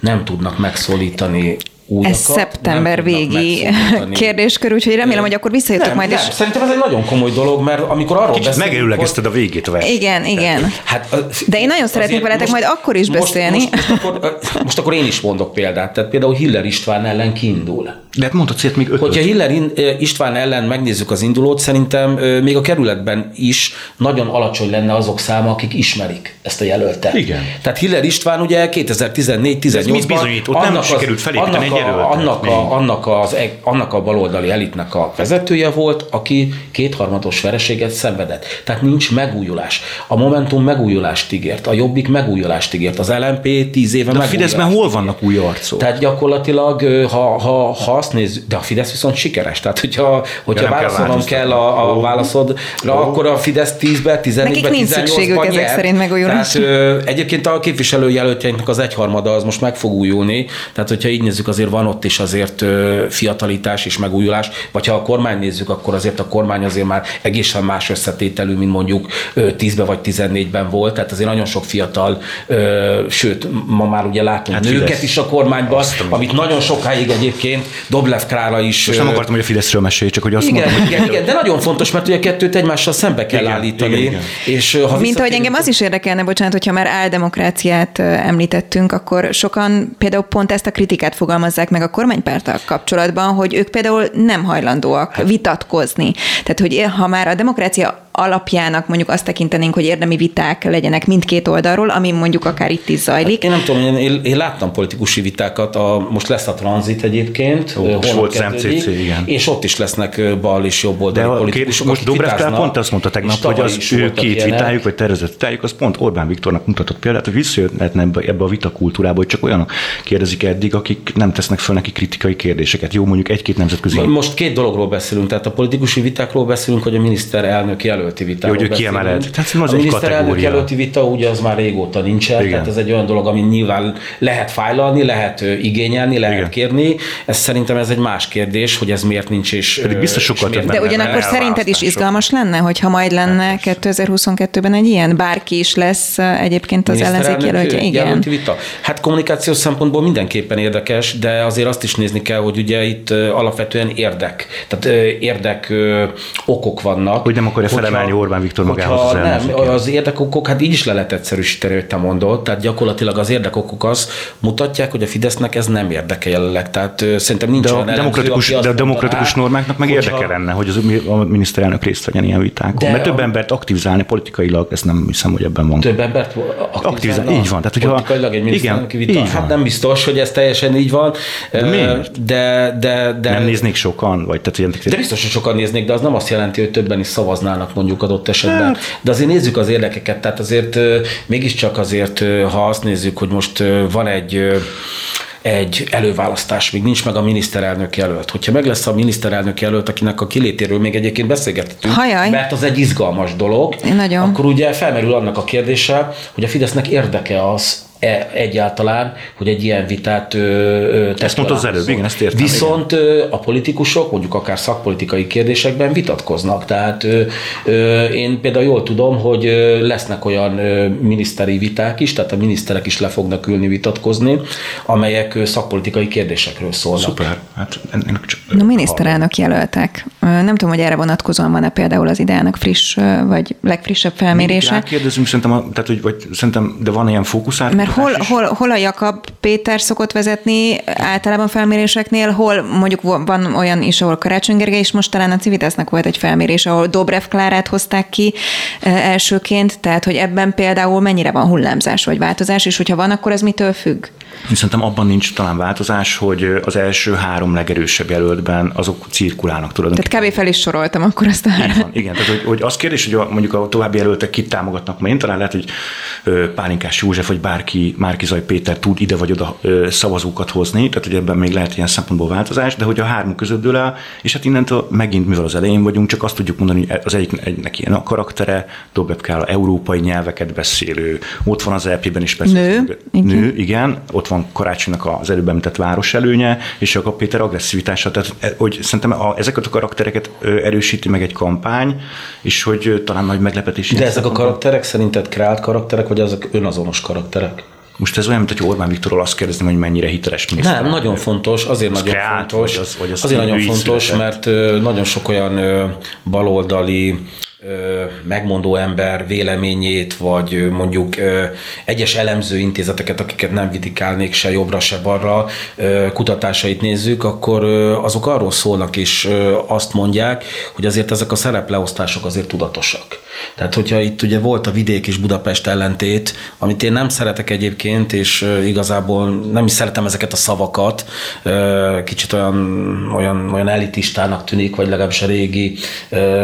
nem tudnak megszólítani újakat. Ez szeptember végi kérdéskör, úgyhogy remélem, hogy akkor visszajöttök nem, majd. Nem, is. szerintem ez egy nagyon komoly dolog, mert amikor arról Kicsit beszélünk... megerőlegezted a végét a. Igen, igen. Hát, De én nagyon szeretnék veletek most, majd akkor is most, beszélni. Most, most, akkor, most akkor én is mondok példát. Tehát például Hiller István ellen kiindul. De hát mondhatsz ilyet még ötöt. Hogyha Hiller István ellen megnézzük az indulót, szerintem még a kerületben is nagyon alacsony lenne azok száma, akik ismerik ezt a jelöltet. Igen. Tehát Hiller István ugye 2014-18-ban... Mit bizonyít? Ott nem sikerült felépíteni egy jelöltet. Annak a, annak, az, annak a baloldali elitnek a vezetője volt, aki kétharmados vereséget szenvedett. Tehát nincs megújulás. A Momentum megújulást ígért, a Jobbik megújulást ígért, az LMP tíz éve De a Fideszben hol vannak új arcok? Tehát gyakorlatilag, ha, ha, ha azt nézzük, de a Fidesz viszont sikeres. Tehát, hogyha, hogyha válaszolnom kell, kell a, a válaszodra, oh. akkor a Fidesz 10-be, 14-be, 18-ba ezek szerint megújulás. Tehát, ö, egyébként a képviselőjelöltjeinknek az egyharmada az most meg fog újulni. Tehát, hogyha így nézzük, azért van ott is azért fiatalítás és megújulás. Vagy ha a kormány nézzük, akkor azért a kormány azért már egészen más összetételű, mint mondjuk 10-ben vagy 14-ben volt. Tehát azért nagyon sok fiatal, sőt, ma már ugye látunk hát nőket Fidesz. is a kormányban, amit nagyon sokáig egyébként Doblev Krála is. Most nem akartam, hogy a Fideszről mesélj, csak hogy azt igen, mondom, igen, igen, de nagyon fontos, mert ugye kettőt egymással szembe kell igen, állítani. Igen, igen. És, ha Mint ahogy engem az is érdekelne, bocsánat, hogyha már áldemokráciát említettünk, akkor sokan például pont ezt a kritikát fogalmazzák meg a kormánypárttal kapcsolatban, hogy ők például nem hajlandóak hát. vitatkozni. Tehát, hogy ha már a demokrácia alapjának mondjuk azt tekintenénk, hogy érdemi viták legyenek mindkét oldalról, ami mondjuk akár itt is zajlik. Hát én nem tudom, én, én, én láttam politikusi vitákat, a, most lesz a tranzit egyébként, Ó, volt MCC, igen. és ott is lesznek bal és jobb oldali De politikusok. Most Dobrev pont azt mondta tegnap, hogy az ő két ilyenek. vitájuk, vagy tervezett vitájuk, az pont Orbán Viktornak mutatott példát, hogy visszajöhetne ebbe a vitakultúrába, hogy csak olyanok kérdezik eddig, akik nem tesznek fel neki kritikai kérdéseket. Jó, mondjuk egy-két nemzetközi. Most két dologról beszélünk, tehát a politikusi vitákról beszélünk, hogy a miniszterelnök jelölti vitáról Jó, hogy kiemeled. Tehát az a miniszterelnök jelölti vita ugye az már régóta nincsen, Igen. tehát ez egy olyan dolog, ami nyilván lehet fájlalni, lehet igényelni, lehet Igen. kérni. Ez szerintem ez egy más kérdés, hogy ez miért nincs és Pedig biztos sokkal több De ugyanakkor szerinted is izgalmas lenne, hogyha majd lenne 2022-ben egy ilyen, bárki is lesz egyébként az ellenzék jelöltje? Igen. Vita. Hát kommunikációs szempontból mindenképpen érdekes, de de azért azt is nézni kell, hogy ugye itt alapvetően érdek, tehát érdek okok vannak. Hogy nem akarja felemelni Orbán Viktor magához az Nem, az érdekokok, hát így is le lehet egyszerűsíteni, hogy te mondod, tehát gyakorlatilag az érdekokok az mutatják, hogy a Fidesznek ez nem érdeke jelenleg, tehát szerintem nincs de olyan a demokratikus, de a demokratikus mondaná, normáknak meg hogyha... érdeke lenne, hogy az, a miniszterelnök részt vegyen ilyen vitákon. Mert több embert aktivizálni politikailag, ezt nem hiszem, hogy ebben van. Több embert aktivizálni? Így van. Tehát, hogyha, politikailag egy igen, vita. Így hát nem biztos, hogy ez teljesen így van. De miért? De, de, de, nem néznék sokan? Vagy, tehát, ilyen... De biztos, hogy sokan néznék, de az nem azt jelenti, hogy többen is szavaznának mondjuk adott esetben. Hát. De azért nézzük az érdekeket, tehát azért mégiscsak azért, ha azt nézzük, hogy most van egy egy előválasztás, még nincs meg a miniszterelnök jelölt. Hogyha meg lesz a miniszterelnök jelölt, akinek a kilétéről még egyébként beszélgethetünk, Hajaj. mert az egy izgalmas dolog, Nagyon. akkor ugye felmerül annak a kérdése, hogy a Fidesznek érdeke az, E, egyáltalán, hogy egy ilyen vitát ö, Ezt mondta az előbb, igen, ezt értem. Viszont igen. a politikusok, mondjuk akár szakpolitikai kérdésekben vitatkoznak. Tehát ö, ö, én például jól tudom, hogy lesznek olyan ö, miniszteri viták is, tehát a miniszterek is le fognak ülni vitatkozni, amelyek szakpolitikai kérdésekről szólnak. Szuper. Hát ennek csak no, miniszterelnök jelöltek. Nem tudom, hogy erre vonatkozóan van-e például az ideának friss, vagy legfrissebb felmérése. Kérdezünk, szerintem, tehát, hogy, vagy, szerintem, de van ilyen fókuszált Mert hol, hol, hol a Jakab Péter szokott vezetni általában felméréseknél, hol mondjuk van olyan is, ahol Karácsony Gergely, és most talán a Civitesnek volt egy felmérés, ahol Dobrev Klárát hozták ki elsőként, tehát hogy ebben például mennyire van hullámzás vagy változás, és hogyha van, akkor ez mitől függ? Szerintem abban nincs talán változás, hogy az első három legerősebb jelöltben azok cirkulálnak tulajdonképpen. Tehát kb. fel is soroltam akkor azt a három. Igen, igen, tehát hogy, hogy az kérdés, hogy a, mondjuk a további jelöltek kit támogatnak, mert én talán lehet, hogy Pálinkás József vagy bárki, Márkizaj Péter tud ide vagy oda szavazókat hozni, tehát hogy ebben még lehet ilyen szempontból változás, de hogy a három között dől el, és hát innentől megint, mivel az elején vagyunk, csak azt tudjuk mondani, hogy az egyik, egynek ilyen a karaktere, Dobrev kell európai nyelveket beszélő, ott van az EP-ben is persze. Nő, nő, igen, ott van Karácsonynak az előbb említett város előnye, és a Péter agresszivitása. Tehát, e, hogy szerintem a, ezeket a karaktereket erősíti meg egy kampány, és hogy talán nagy meglepetés. De ezek a karakterek szerinted kreált karakterek, vagy azok önazonos karakterek? Most ez olyan, mint hogy Orbán Viktorról azt kérdezni, hogy mennyire hiteles miniszter. Nem, nagyon fontos, azért nagyon kreált, fontos, vagy az, vagy az azért nagyon fontos, született. mert nagyon sok olyan baloldali megmondó ember véleményét, vagy mondjuk egyes elemző intézeteket, akiket nem vidikálnék se jobbra, se balra, kutatásait nézzük, akkor azok arról szólnak és azt mondják, hogy azért ezek a szerepleosztások azért tudatosak. Tehát, hogyha itt ugye volt a vidék és Budapest ellentét, amit én nem szeretek egyébként, és igazából nem is szeretem ezeket a szavakat, kicsit olyan, olyan, olyan elitistának tűnik, vagy legalábbis a régi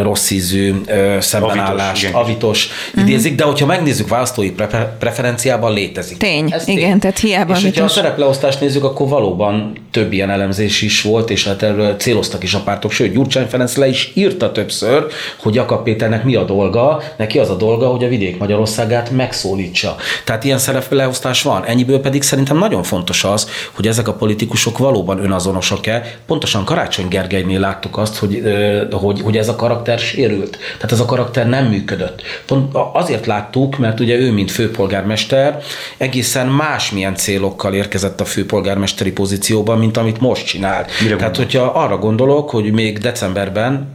rossz ízű szembenállást, avitos, avitos uh-huh. idézik, de hogyha megnézzük választói pre- preferenciában létezik. Tény, Ez igen, tény. tehát hiába. És hogyha a szerepleosztást nézzük, akkor valóban több ilyen elemzés is volt, és hát erről céloztak is a pártok, sőt, Gyurcsány Ferenc le is írta többször, hogy Jakab Péternek mi a dolga, neki az a dolga, hogy a vidék Magyarországát megszólítsa. Tehát ilyen szerepleosztás van. Ennyiből pedig szerintem nagyon fontos az, hogy ezek a politikusok valóban önazonosak-e. Pontosan Karácsony Gergelynél láttuk azt, hogy, hogy, hogy ez a karakter sérült. Tehát ez a karakter nem működött. Pont azért láttuk, mert ugye ő, mint főpolgármester, egészen másmilyen célokkal érkezett a főpolgármesteri pozícióban, mint amit most csinál. Mire Tehát, hogyha arra gondolok, hogy még decemberben,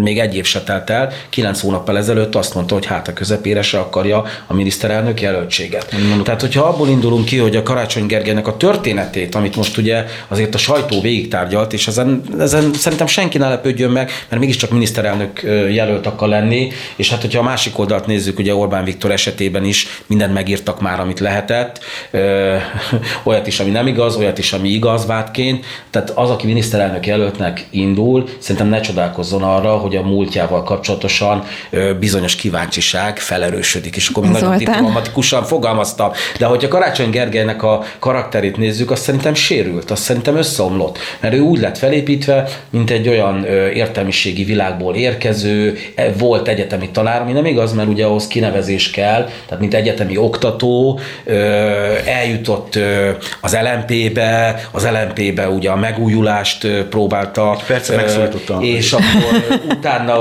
még egy év se telt el, kilenc hónappal ezelőtt azt mondta, hogy hát a közepére se akarja a miniszterelnök jelöltséget. Mondom. Tehát, hogyha abból indulunk ki, hogy a Karácsony Gergelynek a történetét, amit most ugye azért a sajtó végigtárgyalt, és ezen, ezen szerintem senki ne lepődjön meg, mert mégiscsak miniszterelnök jelölt akar lenni, és hát hogyha a másik oldalt nézzük, ugye Orbán Viktor esetében is mindent megírtak már, amit lehetett, olyat is, ami nem igaz, olyat is, ami igaz vádként. Tehát az, aki miniszterelnök jelöltnek indul, szerintem ne csodálkozzon arra, hogy a múltjával kapcsolatosan bizonyos kíváncsiság felerősödik, és akkor még nagyon diplomatikusan fogalmaztam. De hogyha Karácsony Gergelynek a karakterét nézzük, azt szerintem sérült, azt szerintem összeomlott, mert ő úgy lett felépítve, mint egy olyan értelmiségi világból érkező, e, volt egyetemi talár, ami nem igaz, mert ugye ahhoz kinevezés kell, tehát mint egyetemi oktató, eljutott az LMP-be, az LMP-be ugye a megújulást próbálta. Persze megszólítottam. És akkor utána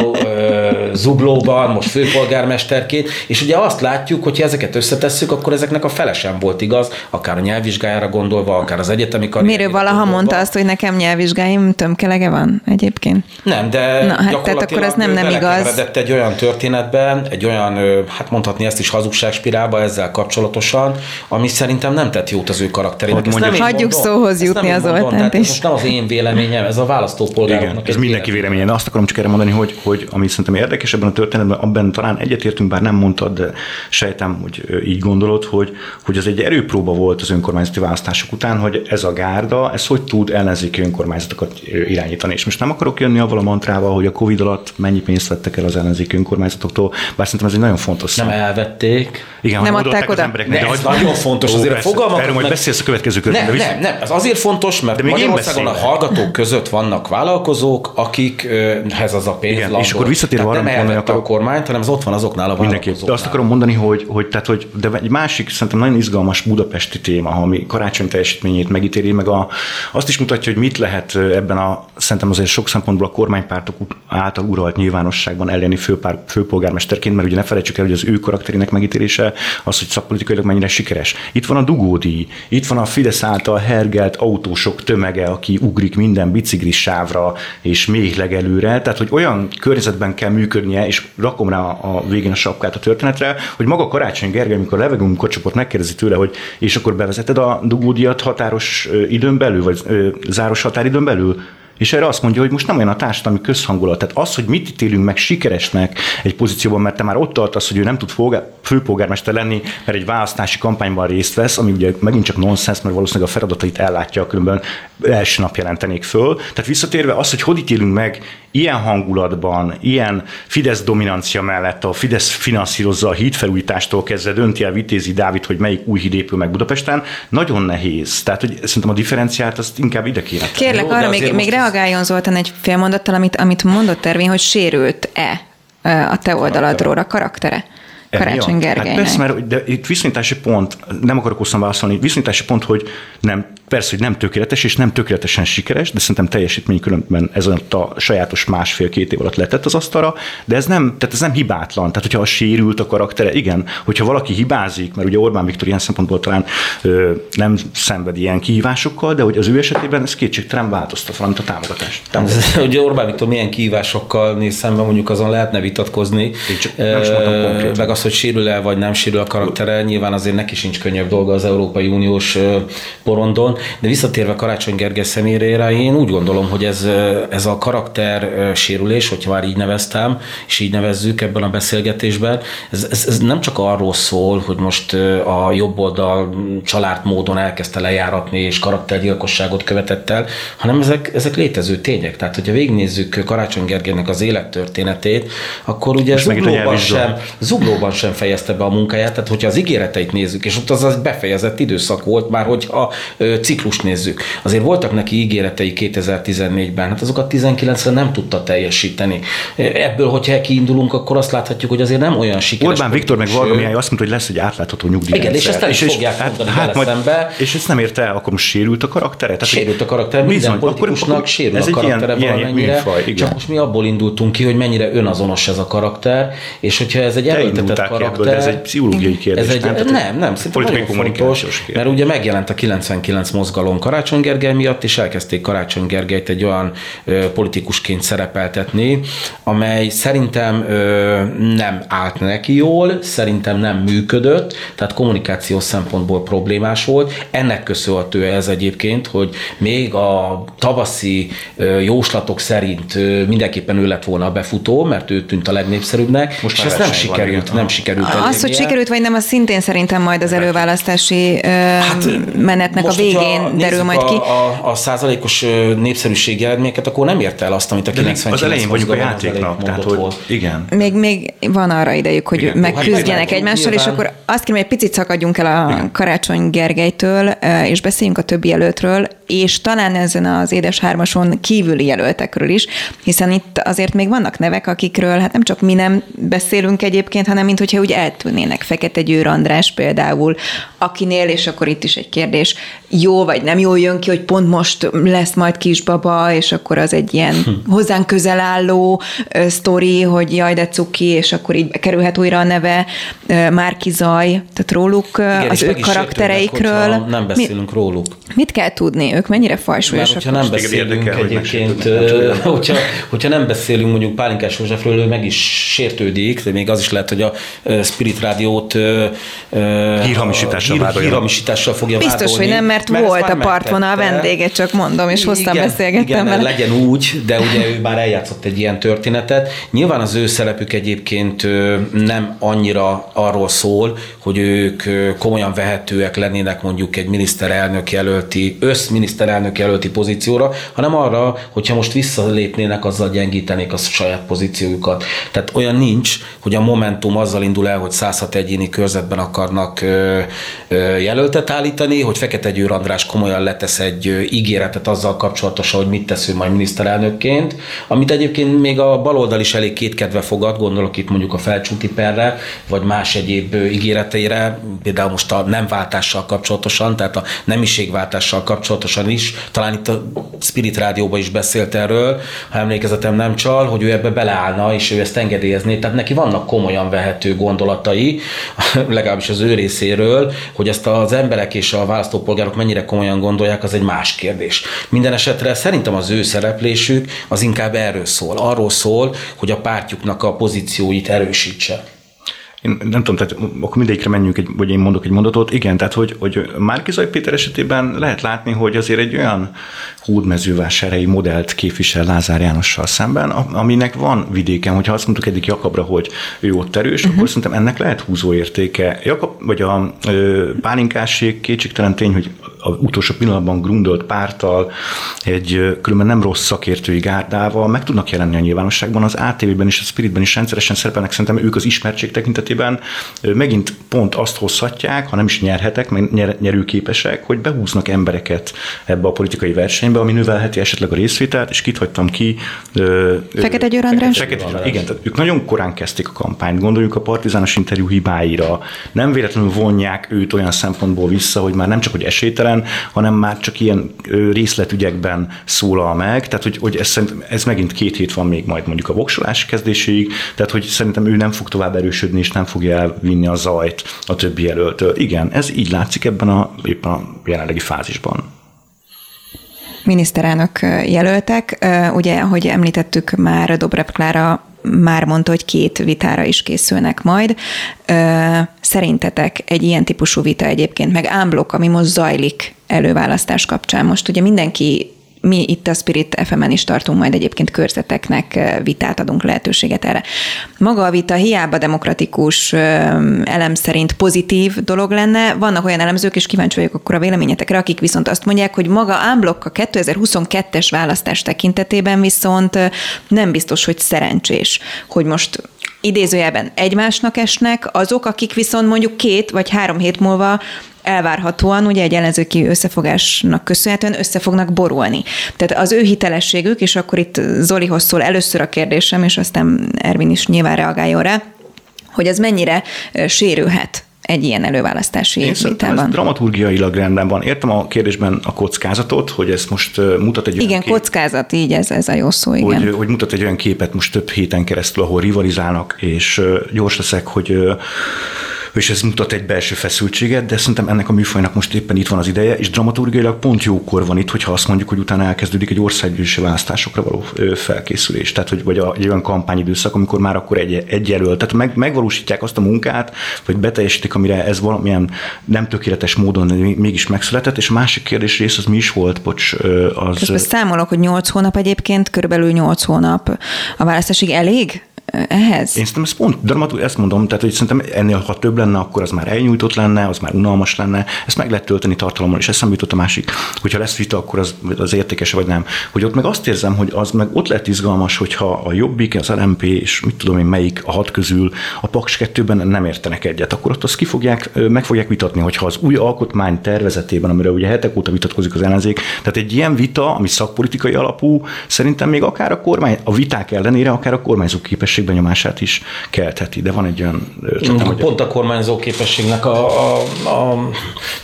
Zuglóban van, most főpolgármesterként, és ugye azt látjuk, hogy ha ezeket összetesszük, akkor ezeknek a fele sem volt igaz, akár a nyelvvizsgájára gondolva, akár az egyetemi karrierre. Miről valaha gondolva. mondta azt, hogy nekem nyelvvizsgáim tömkelege van egyébként? Nem, de Na, hát tehát akkor ez nem, nem igaz. egy olyan történetben, egy olyan, hát mondhatni ezt is hazugságspirálba ezzel kapcsolatosan, ami szerintem nem tett jót az ő karakterének. Ezt nem hagyjuk mondom, szóhoz jutni az Zoltánt is. Most nem az én véleményem, ez a választópolgároknak. Igen, ez mindenki véleménye. Azt akarom csak erre mondani, hogy, hogy ami szerintem érdekes ebben a történetben, abban talán egyetértünk, bár nem mondtad, de sejtem, hogy így gondolod, hogy, hogy az egy erőpróba volt az önkormányzati választások után, hogy ez a gárda, ez hogy tud ellenzéki önkormányzatokat irányítani. És most nem akarok jönni avval a mantrával, hogy a Covid alatt mennyi pénzt vettek el az ellenzéki önkormányzatoktól, bár szerintem ez egy nagyon fontos Nem szám. elvették. Igen, nem adták oda. Az embereknek, de, de ez nagyon fontos, azért persze, a fogalmak. Erről majd beszélsz a következő körben. Nem, nem, nem, ez azért fontos, mert de Magyarországon a hallgatók között vannak vállalkozók, akikhez az a pénz Igen, és akkor visszatérve arra, nem elvette a kormányt, hanem az ott van azoknál a vállalkozóknál. De azt akarom mondani, hogy, hogy, tehát, hogy de egy másik, szerintem nagyon izgalmas budapesti téma, ami karácsony teljesítményét megítéli, meg a, azt is mutatja, hogy mit lehet ebben a, szerintem azért sok szempontból a kormánypártok által uralt nyilvánosságban elleni főpár, főpolgármesterként, mert ugye ne felejtsük el, hogy az ő karakterének megítélése az, hogy szakpolitikailag mennyire sikeres. Itt van a dugódi, itt van a Fidesz által hergelt autósok tömege, aki ugrik minden biciklis sávra és még legelőre, tehát hogy olyan környezetben kell működnie, és rakom rá a végén a sapkát a történetre, hogy maga Karácsony Gergely, amikor levegünk kocsoport megkérdezi tőle, hogy és akkor bevezeted a dugódiat határos időn belül, vagy záros határidőn belül? És erre azt mondja, hogy most nem olyan a társadalmi közhangulat. Tehát az, hogy mit ítélünk meg sikeresnek egy pozícióban, mert te már ott tartasz, hogy ő nem tud főpolgármester lenni, mert egy választási kampányban részt vesz, ami ugye megint csak nonsens, mert valószínűleg a feladatait ellátja, különben első nap jelentenék föl. Tehát visszatérve az, hogy hogy ítélünk meg ilyen hangulatban, ilyen Fidesz dominancia mellett a Fidesz finanszírozza a hídfelújítástól kezdve dönti el Vitézi Dávid, hogy melyik új híd épül meg Budapesten, nagyon nehéz. Tehát, hogy szerintem a differenciát azt inkább ide kéne. Kérlek, Jó, arra még, még reagáljon Zoltán egy fél mondattal, amit, amit mondott Tervén, hogy sérült-e a te oldaladról a karaktere? Karácsony Gergelynek. Hát persze, mert de itt viszonyítási pont, nem akarok hosszan válaszolni, viszonyítási pont, hogy nem Persze, hogy nem tökéletes, és nem tökéletesen sikeres, de szerintem teljesítmény különben ez a sajátos másfél-két év alatt letett az asztalra, de ez nem, tehát ez nem hibátlan. Tehát, hogyha a sérült a karaktere, igen, hogyha valaki hibázik, mert ugye Orbán Viktor ilyen szempontból talán ö, nem szenved ilyen kihívásokkal, de hogy az ő esetében ez kétségtelen változtat valamit a támogatást. támogatást. Ugye Orbán Viktor milyen kihívásokkal néz szemben, mondjuk azon lehetne vitatkozni, csak nem meg az, hogy sérül el vagy nem sérül a karaktere, nyilván azért neki sincs könnyebb dolga az Európai Uniós porondon, de visszatérve Karácsony Gergely személyére, én úgy gondolom, hogy ez, ez a karakter sérülés, hogyha már így neveztem, és így nevezzük ebben a beszélgetésben, ez, ez, ez nem csak arról szól, hogy most a jobb oldal család módon elkezdte lejáratni és karaktergyilkosságot követett el, hanem ezek, ezek létező tények. Tehát, hogyha végignézzük Karácsony Gergelynek az élettörténetét, akkor ugye zuglóban sem, zuglóban sem fejezte be a munkáját, tehát hogyha az ígéreteit nézzük, és ott az az befejezett időszak volt már, hogyha ciklust nézzük, azért voltak neki ígéretei 2014-ben, hát azokat 19-re nem tudta teljesíteni. Ebből, hogyha kiindulunk, akkor azt láthatjuk, hogy azért nem olyan sikeres. Orbán Viktor meg Varga Mihály azt mondta, hogy lesz egy átlátható nyugdíj. Igen, és ezt el is és, fogják hát, mondani hát, majd, szembe. És ezt nem érte el, akkor most sérült a karaktere? Tehát, sérült a karakter, minden politikusnak akkor, akkor sérül ez a karaktere ilyen, valamennyire. Műfaj, igen. Csak most mi abból indultunk ki, hogy mennyire önazonos ez a karakter, és hogyha ez egy erőltetett karakter. Ebből, ez egy pszichológiai kérdés. Ez egy, nem, nem, nem szerintem nagyon fontos, mert ugye megjelent a 99 mozgalom Karácsony Gergely miatt, és elkezdték Karácsony Gergelyt egy olyan ö, politikusként szerepeltetni, amely szerintem ö, nem állt neki jól, szerintem nem működött, tehát kommunikációs szempontból problémás volt. Ennek köszönhető ez egyébként, hogy még a tavaszi ö, jóslatok szerint ö, mindenképpen ő lett volna a befutó, mert ő tűnt a legnépszerűbbnek, Most és ez nem sikerült, nem sikerült. Az, hogy sikerült, vagy nem, az szintén szerintem majd az előválasztási ö, hát, menetnek a végén derül majd ki. A, a, a százalékos népszerűségi eredményeket, akkor nem érte el azt, amit a 90 Az elején vagyunk a játéknak, tehát hogy igen. Még, még van arra idejük, hogy igen, megküzdjenek hát egymással, és akkor azt kérem, hogy egy picit szakadjunk el a igen. Karácsony Gergelytől, és beszéljünk a többi jelöltről, és talán ezen az édes hármason kívüli jelöltekről is, hiszen itt azért még vannak nevek, akikről hát nem csak mi nem beszélünk egyébként, hanem mint hogyha úgy eltűnnének. Fekete Győr András például, akinél, és akkor itt is egy kérdés, jó vagy nem jó jön ki, hogy pont most lesz majd kisbaba, és akkor az egy ilyen hm. hozzánk közel álló uh, sztori, hogy jaj, de cuki, és akkor így kerülhet újra a neve uh, Márki Zaj, tehát róluk, Igen, az ő karaktereikről. Nem beszélünk Mi, róluk. Mit kell tudni? Ők mennyire fajsúlyosak? Mert hogyha nem beszélünk érdekel, egyébként, hogy hogyha, hogyha nem beszélünk mondjuk Pálinkás Józsefről, ő meg is sértődik, de még az is lehet, hogy a Spirit Rádiót hírhamisítással, hír, hírhamisítással fogja Biztos, vádolni. hogy nem, mert, mert volt a partvonal vendége, csak mondom, és hoztam beszélgettem igen, vele. legyen úgy, de ugye ő már eljátszott egy ilyen történetet. Nyilván az ő szerepük egyébként nem annyira arról szól, hogy ők komolyan vehetőek lennének mondjuk egy miniszterelnök jelölti, összminiszterelnök jelölti pozícióra, hanem arra, hogyha most visszalépnének, azzal gyengítenék a saját pozíciójukat. Tehát olyan nincs, hogy a Momentum azzal indul el, hogy 106 egyéni körzetben akarnak jelöltet állítani, hogy Fekete Győr András komolyan letesz egy ígéretet azzal kapcsolatosan, hogy mit tesz ő majd miniszterelnökként, amit egyébként még a baloldal is elég kétkedve fogad, gondolok itt mondjuk a felcsúti perre, vagy más egyéb ígéreteire, például most a nem váltással kapcsolatosan, tehát a nemiségváltással kapcsolatosan is, talán itt a Spirit Rádióban is beszélt erről, ha emlékezetem nem csal, hogy ő ebbe beleállna, és ő ezt engedélyezné, tehát neki vannak komolyan vehető gondolatai, legalábbis az ő részéről, hogy ezt az emberek és a választópolgárok mennyire komolyan gondolják, az egy más kérdés. Minden esetre szerintem az ő szereplésük az inkább erről szól. Arról szól, hogy a pártjuknak a pozícióit erősítse. Én nem tudom, tehát akkor mindegyikre menjünk, egy, vagy én mondok egy mondatot. Igen, tehát hogy, hogy Márkizaj Péter esetében lehet látni, hogy azért egy olyan hódmezővásárhelyi modellt képvisel Lázár Jánossal szemben, aminek van vidéken, hogyha azt mondtuk eddig Jakabra, hogy ő ott erős, uh-huh. akkor szerintem ennek lehet húzó értéke. Jakab, vagy a ö, pálinkásség kétségtelen tény, hogy a utolsó pillanatban grundolt pártal, egy különben nem rossz szakértői gárdával meg tudnak jelenni a nyilvánosságban. Az ATV-ben és a Spiritben is rendszeresen szerepelnek, szerintem ők az ismertség tekintetében megint pont azt hozhatják, ha nem is nyerhetek, meg nyer, nyerőképesek, hogy behúznak embereket ebbe a politikai versenybe, ami növelheti esetleg a részvételt, és kit hagytam ki. Fekete Győr András? Fekete Győr, igen, tehát ők nagyon korán kezdték a kampányt, gondoljuk a partizános interjú hibáira, nem véletlenül vonják őt olyan szempontból vissza, hogy már nem csak, hogy esélytelen, esetben, hanem már csak ilyen részletügyekben szólal meg, tehát hogy, hogy ez, ez megint két hét van még majd mondjuk a voksolás kezdéséig, tehát hogy szerintem ő nem fog tovább erősödni, és nem fogja elvinni a zajt a többi jelöltől. Igen, ez így látszik ebben a, éppen a jelenlegi fázisban miniszterelnök jelöltek. Ugye, ahogy említettük már, Dobrev Klára már mondta, hogy két vitára is készülnek majd. Szerintetek egy ilyen típusú vita egyébként, meg ámblok, ami most zajlik előválasztás kapcsán. Most ugye mindenki mi itt a Spirit FM-en is tartunk majd egyébként körzeteknek, vitát adunk lehetőséget erre. Maga a vita hiába demokratikus elem szerint pozitív dolog lenne, vannak olyan elemzők, és kíváncsi vagyok akkor a véleményetekre, akik viszont azt mondják, hogy maga ámblok a 2022-es választás tekintetében viszont nem biztos, hogy szerencsés, hogy most idézőjelben egymásnak esnek, azok, akik viszont mondjuk két vagy három hét múlva elvárhatóan ugye egy ellenzőki összefogásnak köszönhetően össze fognak borulni. Tehát az ő hitelességük, és akkor itt Zolihoz szól először a kérdésem, és aztán Ervin is nyilván reagáljon rá, hogy ez mennyire sérülhet egy ilyen előválasztási Én vitában. Ez dramaturgiailag rendben van. Értem a kérdésben a kockázatot, hogy ez most mutat egy Igen, olyan kép, kockázat, így ez, ez a jó szó, igen. Hogy, hogy mutat egy olyan képet most több héten keresztül, ahol rivalizálnak, és gyors leszek, hogy és ez mutat egy belső feszültséget, de szerintem ennek a műfajnak most éppen itt van az ideje, és dramaturgiailag pont jókor van itt, hogyha azt mondjuk, hogy utána elkezdődik egy országgyűlési választásokra való felkészülés, tehát hogy vagy a, egy olyan kampányidőszak, amikor már akkor egy, egy jelölt, tehát meg, megvalósítják azt a munkát, vagy beteljesítik, amire ez valamilyen nem tökéletes módon mégis megszületett, és a másik kérdés rész az mi is volt, bocs, az... Közben számolok, hogy 8 hónap egyébként, körülbelül 8 hónap a választásig elég? Ehhez? Én szerintem ez pont dramatúr, ezt mondom, tehát hogy szerintem ennél, ha több lenne, akkor az már elnyújtott lenne, az már unalmas lenne, ezt meg lehet tölteni tartalommal, és eszembe jutott a másik, hogyha lesz vita, akkor az, az értékes vagy nem. Hogy ott meg azt érzem, hogy az meg ott lett izgalmas, hogyha a Jobbik, az LMP, és mit tudom én melyik a hat közül a Paks 2-ben nem értenek egyet, akkor ott azt ki fogják, meg fogják vitatni, hogyha az új alkotmány tervezetében, amire ugye hetek óta vitatkozik az ellenzék, tehát egy ilyen vita, ami szakpolitikai alapú, szerintem még akár a kormány, a viták ellenére, akár a kormányzó képesség készségbenyomását is keltheti, de van egy olyan ötletem, hogy... Pont a kormányzó képességnek a, a, a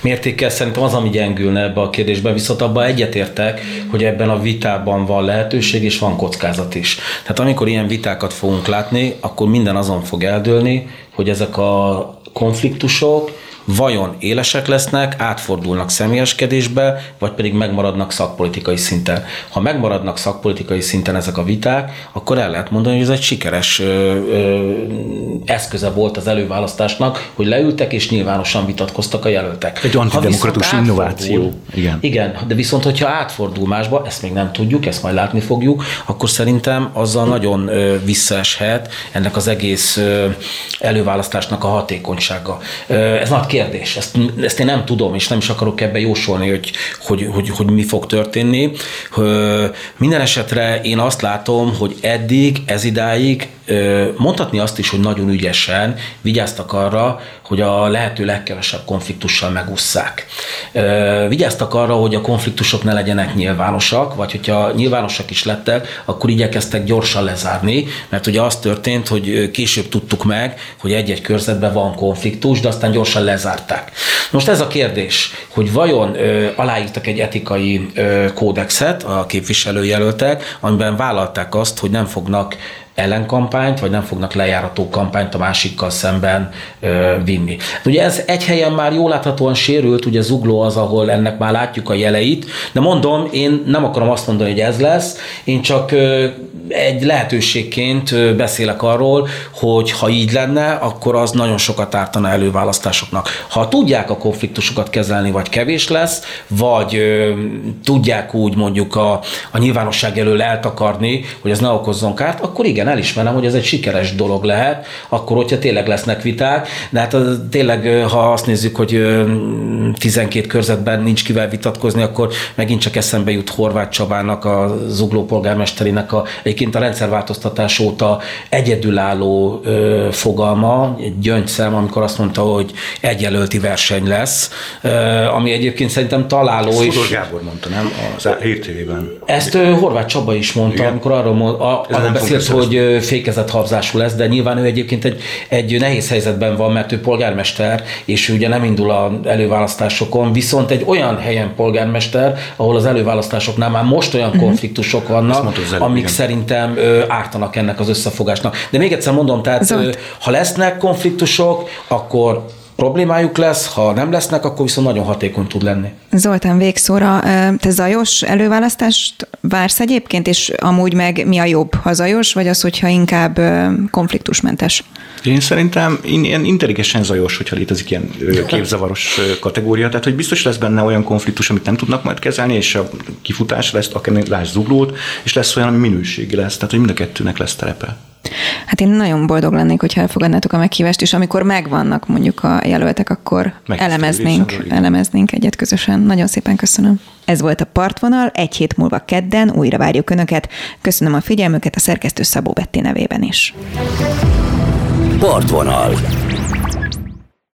mértékkel szerintem az, ami gyengülne ebbe a kérdésbe, viszont abban egyetértek, hogy ebben a vitában van lehetőség és van kockázat is. Tehát amikor ilyen vitákat fogunk látni, akkor minden azon fog eldőlni, hogy ezek a konfliktusok vajon élesek lesznek, átfordulnak személyeskedésbe, vagy pedig megmaradnak szakpolitikai szinten. Ha megmaradnak szakpolitikai szinten ezek a viták, akkor el lehet mondani, hogy ez egy sikeres ö, ö, eszköze volt az előválasztásnak, hogy leültek és nyilvánosan vitatkoztak a jelöltek. Egy antidemokratus innováció. Igen. igen, de viszont, hogyha átfordul másba, ezt még nem tudjuk, ezt majd látni fogjuk, akkor szerintem azzal nagyon visszaeshet ennek az egész előválasztásnak a hatékonysága. Ez nagy kérdés. Ezt, ezt én nem tudom, és nem is akarok ebbe jósolni, hogy, hogy, hogy, hogy mi fog történni. Minden esetre én azt látom, hogy eddig, ez idáig mondhatni azt is, hogy nagyon ügyesen vigyáztak arra, hogy a lehető legkevesebb konfliktussal megusszák. Vigyáztak arra, hogy a konfliktusok ne legyenek nyilvánosak, vagy hogyha nyilvánosak is lettek, akkor igyekeztek gyorsan lezárni, mert ugye az történt, hogy később tudtuk meg, hogy egy-egy körzetben van konfliktus, de aztán gyorsan lezárták. Most ez a kérdés, hogy vajon aláírtak egy etikai kódexet a képviselőjelöltek, amiben vállalták azt, hogy nem fognak ellenkampányt, vagy nem fognak lejárató kampányt a másikkal szemben ö, vinni. Ugye ez egy helyen már jól láthatóan sérült, ugye Zugló az, ahol ennek már látjuk a jeleit, de mondom, én nem akarom azt mondani, hogy ez lesz, én csak ö, egy lehetőségként beszélek arról, hogy ha így lenne, akkor az nagyon sokat ártana előválasztásoknak. Ha tudják a konfliktusokat kezelni, vagy kevés lesz, vagy ö, tudják úgy mondjuk a, a nyilvánosság elől eltakarni, hogy ez ne okozzon kárt, akkor igen, elismerem, hogy ez egy sikeres dolog lehet, akkor, hogyha tényleg lesznek viták, de hát tényleg, ha azt nézzük, hogy 12 körzetben nincs kivel vitatkozni, akkor megint csak eszembe jut Horváth Csabának, a Zugló polgármesterének a, egyébként a rendszerváltoztatás óta egyedülálló ö, fogalma, egy gyöngyszem, amikor azt mondta, hogy egyelőti verseny lesz, ö, ami egyébként szerintem találó. Ezt és Gábor mondta, nem? Az hírtévében. Ezt ö, Horváth Csaba is mondta, Igen. amikor arról, a, arról beszélt, hogy fékezett habzású lesz, de nyilván ő egyébként egy, egy nehéz helyzetben van, mert ő polgármester, és ő ugye nem indul a előválasztásokon, viszont egy olyan helyen polgármester, ahol az előválasztásoknál már most olyan uh-huh. konfliktusok vannak, mondtad, amik igen. Szerintem ö, ártanak ennek az összefogásnak. De még egyszer mondom, tehát ö, ha lesznek konfliktusok, akkor problémájuk lesz, ha nem lesznek, akkor viszont nagyon hatékony tud lenni. Zoltán, végszóra, te zajos előválasztást vársz egyébként, és amúgy meg mi a jobb, ha zajos, vagy az, hogyha inkább konfliktusmentes? Én szerintem ilyen intelligensen zajos, hogyha létezik ilyen képzavaros kategória, tehát hogy biztos lesz benne olyan konfliktus, amit nem tudnak majd kezelni, és a kifutás lesz, akár láss zuglót, és lesz olyan, ami minőségi lesz, tehát hogy mind a kettőnek lesz terepe. Hát én nagyon boldog lennék, hogyha elfogadnátok a meghívást, és amikor megvannak mondjuk a jelöltek, akkor elemeznénk, elemeznénk egyet közösen. Nagyon szépen köszönöm. Ez volt a Partvonal, egy hét múlva kedden újra várjuk Önöket. Köszönöm a figyelmüket a szerkesztő Szabó Betti nevében is. Partvonal.